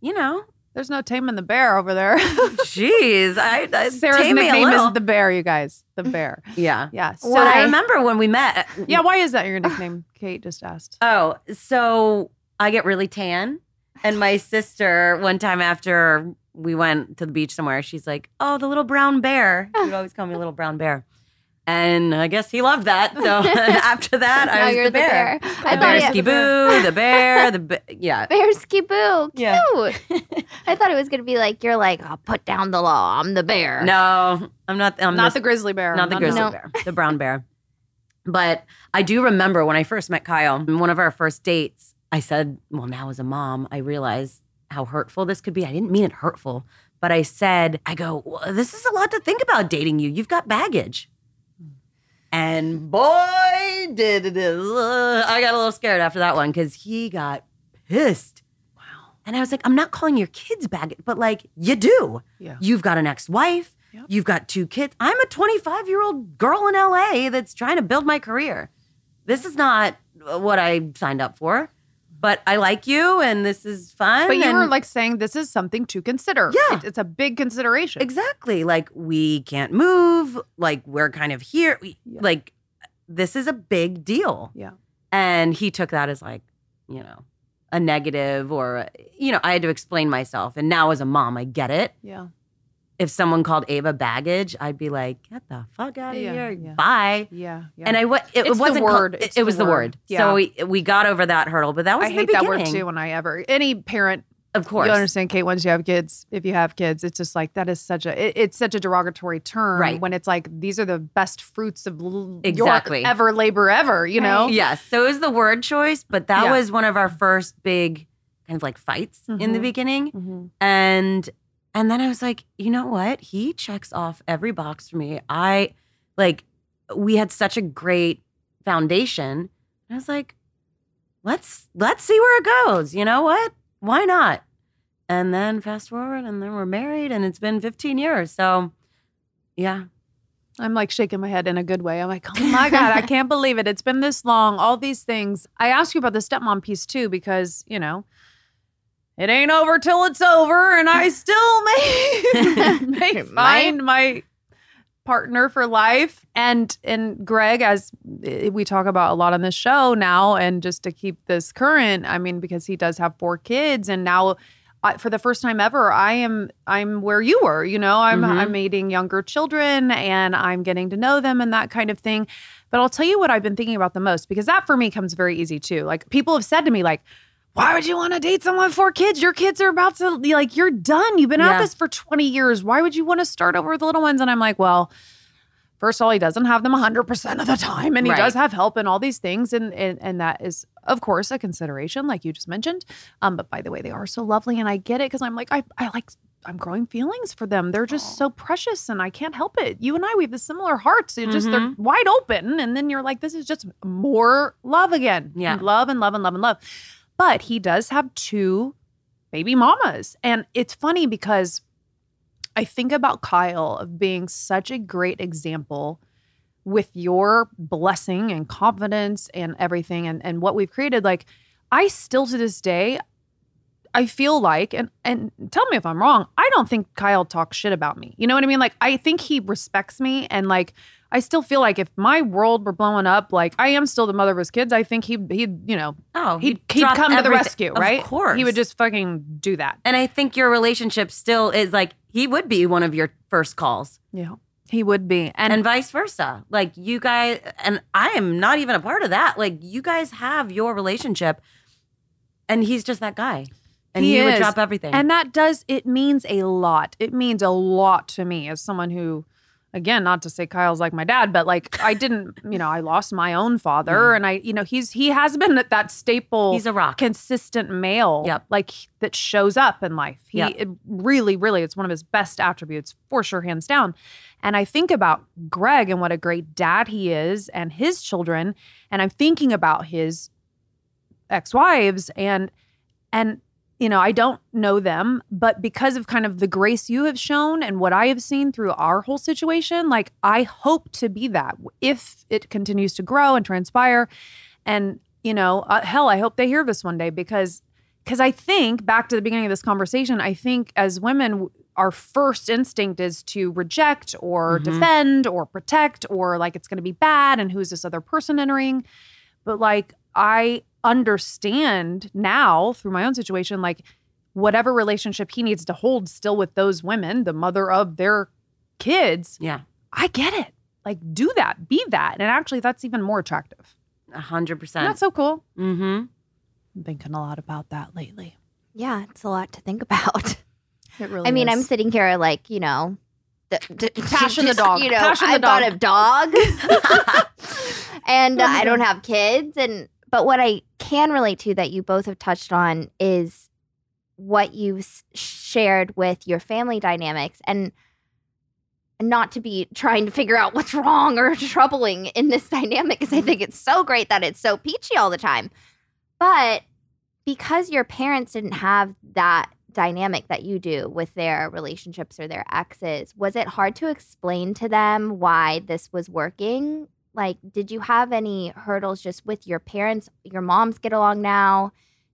You know, There's no taming the bear over there. jeez. I, I Sarah's tame me a nickname is the bear, you guys. The bear. Yeah. Yeah. So So I remember when we met. Uh, yeah, why is that your nickname? Kate just asked. Oh, so I get really tan. And my sister, one time after we went to the beach somewhere, she's like, Oh, the little brown bear. She would always call me little brown bear. And I guess he loved that. So after that, I was you're the bear. I The thought bear ski boo, the bear, the ba- yeah. bear ski boo. Cute. Yeah. I thought it was gonna be like you're like, I'll put down the law. I'm the bear. No, I'm not. I'm not this- the grizzly bear. not the No, grizzly no. No. bear, the brown bear. But I do remember when I first met Kyle, in one of our first dates, I said, Well, now as a mom, I realize how hurtful this could be. I didn't mean it hurtful, but I said, I go, well, This is a lot to think about dating you. You've got baggage. And boy, did it. uh, I got a little scared after that one because he got pissed. Wow. And I was like, I'm not calling your kids baggage, but like, you do. Yeah. You've got an ex wife. Yep. You've got two kids. I'm a 25 year old girl in LA that's trying to build my career. This is not what I signed up for. But I like you and this is fun. But you were like saying this is something to consider. Yeah. It- it's a big consideration. Exactly. Like we can't move. Like we're kind of here. We- Yeah. Like this is a big deal. Yeah. And he took that as like, you know, a negative or, you know, I had to explain myself. And now as a mom, I get it. Yeah. If someone called Ava baggage, I'd be like, get the fuck out of Yeah, here. yeah. Bye. Yeah. yeah. And I, it, the wasn't called- word. it, it was the word. word. Yeah. So we, we got over that hurdle, but that was I the hate that word too when I ever any parent Of course. you understand Kate once you have kids if you have kids it's just like that is such a it- it's such a derogatory term Right. when it's like these are the best fruits of l- Exactly. your ever labor ever you know Yes. So it was the word choice, but that was one of our first big kind of like fights in the Mhm. beginning. Mhm. And and then I was like, you know what? He checks off every box for me. I like we had such a great foundation. I was like, let's let's see where it goes. You know what? Why not? And then fast forward and then we're married and it's been 15 years. So yeah. I'm like shaking my head in a good way. I'm like, oh my God, I can't believe it. It's been this long, all these things. I asked you about the stepmom piece too, because, you know, it ain't over till it's over. And I still may, may find my partner for life. And and Greg, as eh, we talk about a lot on this show now, and just to keep this current, I mean, because he does have four kids, and now I, for the first time ever, I am I'm where you were. You know, I'm Mhm. I'm meeting younger children, and I'm getting to know them and that kind of thing. But I'll tell you what I've been thinking about the most because that for me comes very easy too. Like people have said to me, like. Why would you want to date someone with four kids? Your kids are about to like you're done. You've been at Yeah. this for 20 years. Why would you want to start over with the little ones? And I'm like, well, first of all, he doesn't have them 100% of the time and he Right. does have help and all these things and, and and that is of course a consideration like you just mentioned. Um but by the way, they are so lovely and I get it cuz I'm like I I like I'm growing feelings for them. They're just so precious and I can't help it. You and I we have the similar hearts. It just they're Mhm. wide open and then you're like this is just more love again. Yeah. Love and love and love and love. But he does have two baby mamas. And it's funny because I think about Kyle of being such a great example with your blessing and confidence and everything and, and what we've created. Like, I still to this day, I feel like, and and tell me if I'm wrong, I don't think Kyle talks shit about me. You know what I mean? Like, I think he respects me and like I still feel like if my world were blowing up, like I am still the mother of his kids, I think he'd he'd, you know, Oh, he'd he'd drop come to the rescue, Of right? course. He would just fucking do that. And I think your relationship still is like he would be one of your first calls. Yeah. He would be. And, and vice versa. Like you guys, and I am not even a part of that. Like you guys have your relationship, and he's just that guy, and He he, would drop everything. And that does, it means a lot. It means a lot to me as someone who, again, not to say Kyle's like my dad, but like I didn't, you know, I lost my own father mm-hmm. and I, you know, he's, he has been that, that staple, he's a rock. consistent male, Yep. like that shows up in life. He Yep. it really, really, it's one of his best attributes for sure, hands down. And I think about Greg and what a great dad he is and his children. And I'm thinking about his ex-wives and, and, you know, I don't know them, but because of kind of the grace you have shown and what I have seen through our whole situation, like I hope to be that if it continues to grow and transpire. And, you know, uh, hell, I hope they hear this one day because because I think back to the beginning of this conversation, I think as women, our first instinct is to reject or Mhm. defend or protect or like it's going to be bad and who's this other person entering. But like I understand now through my own situation, like whatever relationship he needs to hold still with those women, the mother of their kids, yeah, I get it. Like do that, be that. And actually, that's even more attractive. a hundred percent. That's so cool. Mm-hmm. I'm thinking a lot about that lately. Yeah, it's a lot to think about. It really I mean, I'm sitting here like, you know, the, the, Passion the dog. You know, Passion the I've got a dog, and uh, I don't have kids. And but what I can relate to that you both have touched on is what you've shared with your family dynamics, and not to be trying to figure out what's wrong or troubling in this dynamic, because I mm-hmm. think it's so great that it's so peachy all the time. But because your parents didn't have that dynamic that you do with their relationships or their exes, was it hard to explain to them why this was working? Like, did you have any hurdles just with your parents? Your moms get along now.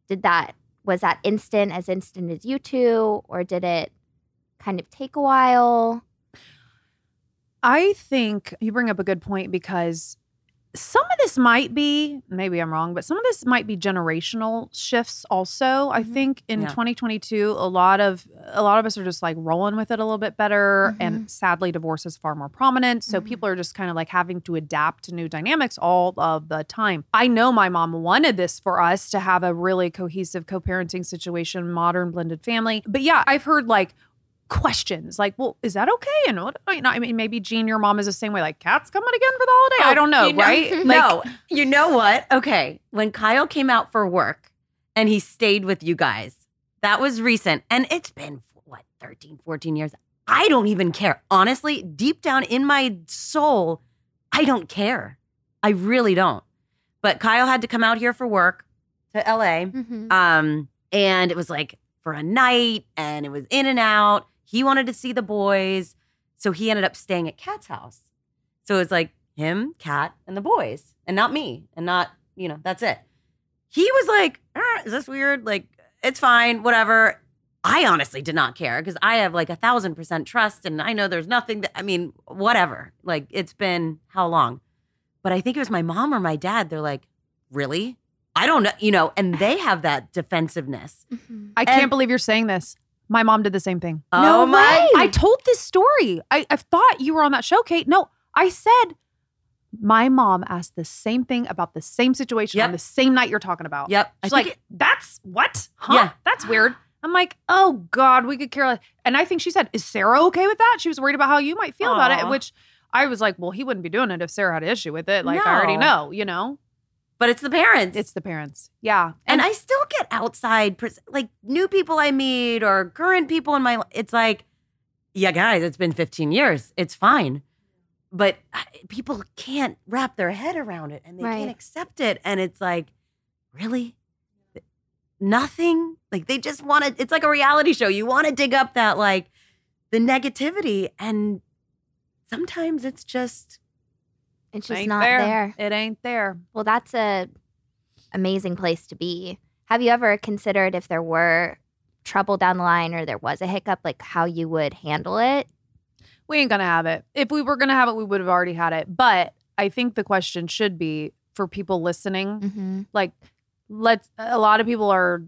did that was that instant as instant as you two or did it kind of take a while? I think you bring up a good point because some of this might be, maybe I'm wrong, but some of this might be generational shifts also. I Mhm. think in Yeah. 2022 a lot of a lot of us are just like rolling with it a little bit better Mhm. and sadly divorce is far more prominent. So Mhm. people are just kind of like having to adapt to new dynamics all of the time. I know my mom wanted this for us to have a really cohesive co-parenting situation, modern blended family. But yeah, I've heard like questions like, well, is that okay? And what, you know, I mean, maybe Jean, your mom is the same way, like, Catt's coming again for the holiday. I Oh, don't know, you know- right? Like, no, you know what? Okay, when Kyle came out for work and he stayed with you guys, that was recent. And it's been, what, 13, 14 years? I don't even care. Honestly, deep down in my soul, I don't care. I really don't. But Kyle had to come out here for work to LA. Mm-hmm. Um, and it was like for a night and it was in and out. He wanted to see the boys. So he ended up staying at Catt's house. So it was like him, Catt, and the boys, and not me, and not, you know, that's it. He was like, "Ah, is this weird? Like, it's fine, whatever. I honestly did not care because I have like a thousand percent trust and I know there's nothing that, I mean, whatever. Like, it's been how long? But I think it was my mom or my dad. They're like, really? I don't know, you know, and they have that defensiveness. Mm-hmm. I can't And- believe you're saying this. My mom did the same thing. Oh my- I told this story. I, I thought you were on that show, Kate. No, I said my mom asked the same thing about the same situation Yep. on the same night you're talking about. Yep. I She's think like, it- that's what? Huh? Yeah. That's weird. I'm like, oh God, we could care less. And I think she said, is Sarah okay with that? She was worried about how you might feel about it, Aw. which I was like, well, he wouldn't be doing it if Sarah had an issue with it. Like, I already know, you know? But it's the parents. It's the parents. Yeah. and I still get outside, like new people I meet or current people in my. It's like, yeah, guys, it's been 15 years. It's fine, but uh, people can't wrap their head around it and they Right. can't accept it. And it's like, really, nothing. Like they just want to. It's like a reality show. You want to dig up that like the negativity, and sometimes it's just It's just not there. It ain't there. Well, that's a amazing place to be. Have you ever considered if there were trouble down the line or there was a hiccup, like how you would handle it? we ain't gonna have it. If we were gonna have it, we would have already had it. But I think the question should be for people listening, Mm-hmm. like let's a lot of people are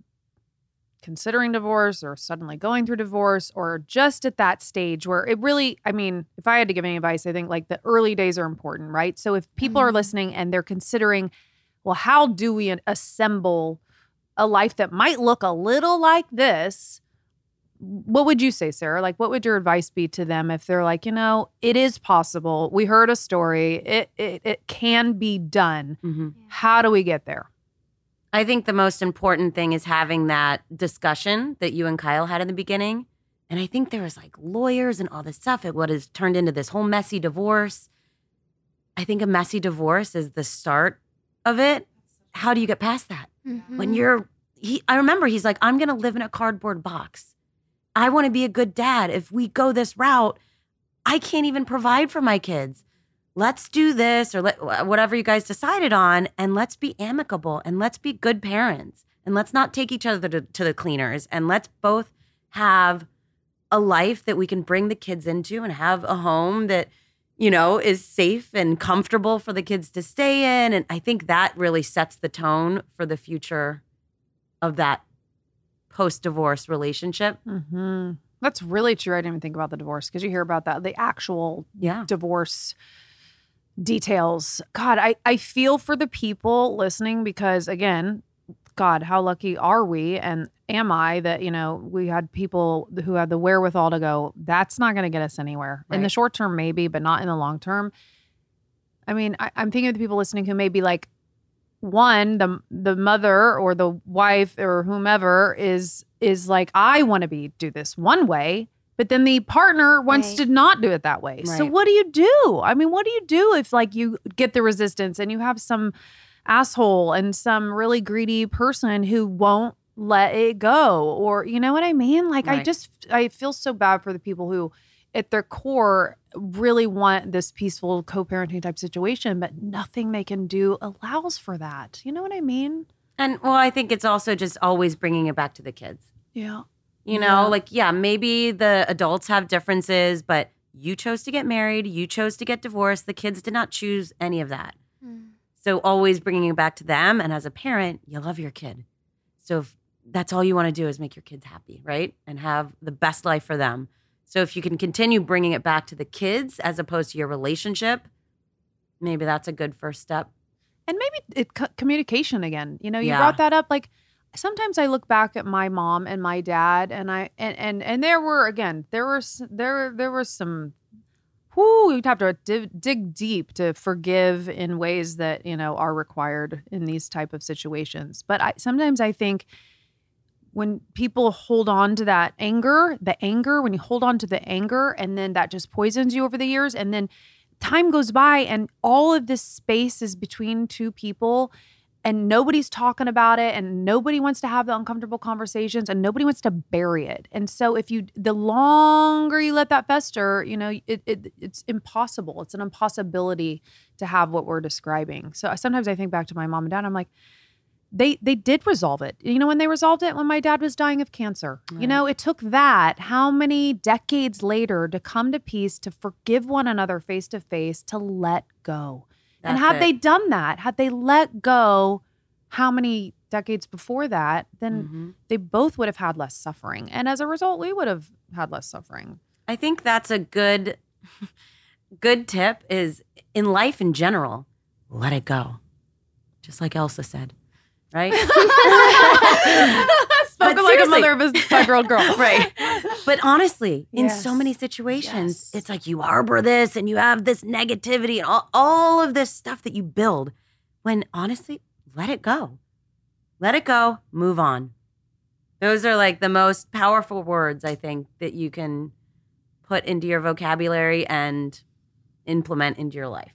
considering divorce or suddenly going through divorce or just at that stage where it really I mean, if I had to give any advice, I think like the early days are important, right? So if people are Mhm. listening and they're considering, well, how do we assemble a life that might look a little like this? what would you say, Sarah? Like, what would your advice be to them if they're like, you know, it is possible. We heard a story. It it, it can be done. mhm. How do we get there? I think the most important thing is having that discussion that you and Kyle had in the beginning. And I think there was like lawyers and all this stuff. It what has turned into this whole messy divorce. I think a messy divorce is the start of it. How do you get past that? Mm-hmm. When you're he I remember he's like, I'm gonna live in a cardboard box. I want to be a good dad. If we go this route, I can't even provide for my kids. Let's do this or let, whatever you guys decided on, and let's be amicable and let's be good parents and let's not take each other to, to the cleaners and let's both have a life that we can bring the kids into and have a home that you know is safe and comfortable for the kids to stay in and i think that really sets the tone for the future of that post-divorce relationship Mm-hmm. That's really true. I didn't even think about the divorce because you hear about that, the actual yeah divorce details. God, I, I feel for the people listening because, again, God, how lucky are we? And am I that, you know, we had people who had the wherewithal to go, that's not going to get us anywhere. In the short term, maybe, but not in the long term. I mean, I, I'm thinking of the people listening who may be like, one, the the mother or the wife or whomever is is like, I want to be do this one way, but then the partner wants Right. to not do it that way. So what do you do? I mean, what do you do if like you get the resistance and you have some asshole and some really greedy person who won't let it go or you know what I mean? Like I just I feel so bad for the people who at their core really want this peaceful co-parenting type situation but nothing they can do allows for that. You know what I mean? And well, I think it's also just always bringing it back to the kids. Yeah. You know, Yeah. like, yeah, maybe the adults have differences, but you chose to get married, you chose to get divorced. The kids did not choose any of that. Hmm. So always bringing it back to them. And as a parent, you love your kid. So if that's all you want to do is make your kids happy, right? And have the best life for them. So if you can continue bringing it back to the kids as opposed to your relationship, maybe that's a good first step. and maybe it co- communication again you know you Yeah. brought that up like sometimes i look back at my mom and my dad and i and and, and there were again there were there there was some whoo you'd have to dig, dig deep to forgive in ways that you know are required in these type of situations. But i sometimes i think when people hold on to that anger the anger when you hold on to the anger and then that just poisons you over the years and then time goes by and all of this space is between two people and nobody's talking about it and nobody wants to have the uncomfortable conversations and nobody wants to bury it and so if you the longer you let that fester you know it, it it's impossible it's an impossibility to have what we're describing so uh, sometimes i think back to my mom and dad i'm like they they did resolve it. You know when they resolved it when my dad was dying of cancer. You know, it took that how many decades later to come to peace, to forgive one another face to face, to let go. And had it. they done that, had they let go how many decades before that, then Mhm. they both would have had less suffering. And as a result, we would have had less suffering. I think that's a good good tip is in life in general, let it go. Just like Elsa said. Right? Spoken like a mother of a five year old girl. right. But honestly, in so many situations, Yes. it's like you harbor this and you have this negativity and all, all of this stuff that you build. When honestly, let it go. Let it go, move on. Those are like the most powerful words I think that you can put into your vocabulary and implement into your life.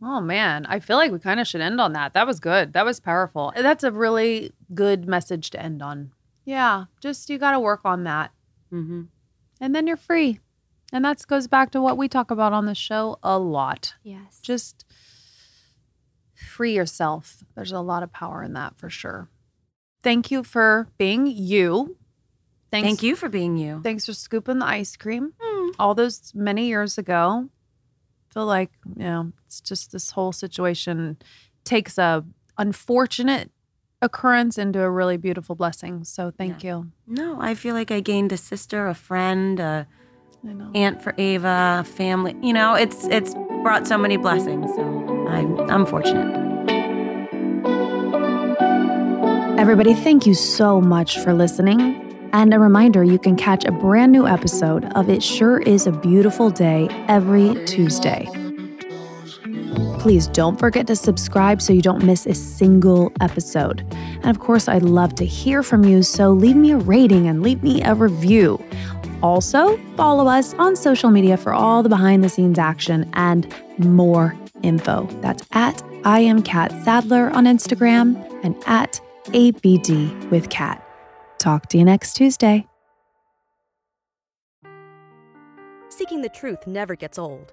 Oh man, I feel like we kind of should end on that. That was good. That was powerful. That's a really good message to end on. Yeah, just you got to work on that. Mm-hmm. And then you're free. And that goes back to what we talk about on the show a lot. Yes. Just free yourself. There's a lot of power in that for sure. Thank you for being you. Thanks, Thank you for being you. Thanks for scooping the ice cream all those many years ago. Feel like, you know, it's just this whole situation takes a unfortunate occurrence into a really beautiful blessing. So thank you. No, I feel like I gained a sister, a friend, a aunt for Ava, family. You know, it's it's brought so many blessings. So I'm I'm fortunate. Everybody, thank you so much for listening. And a reminder you can catch a brand new episode of It Sure Is a Beautiful Day every Tuesday. Please don't forget to subscribe so you don't miss a single episode. And of course, I'd love to hear from you, so leave me a rating and leave me a review. Also, follow us on social media for all the behind the scenes action and more info. That's at I am Catt Sadler on Instagram and at ABD with Catt. Talk to you next Tuesday. Seeking the truth never gets old.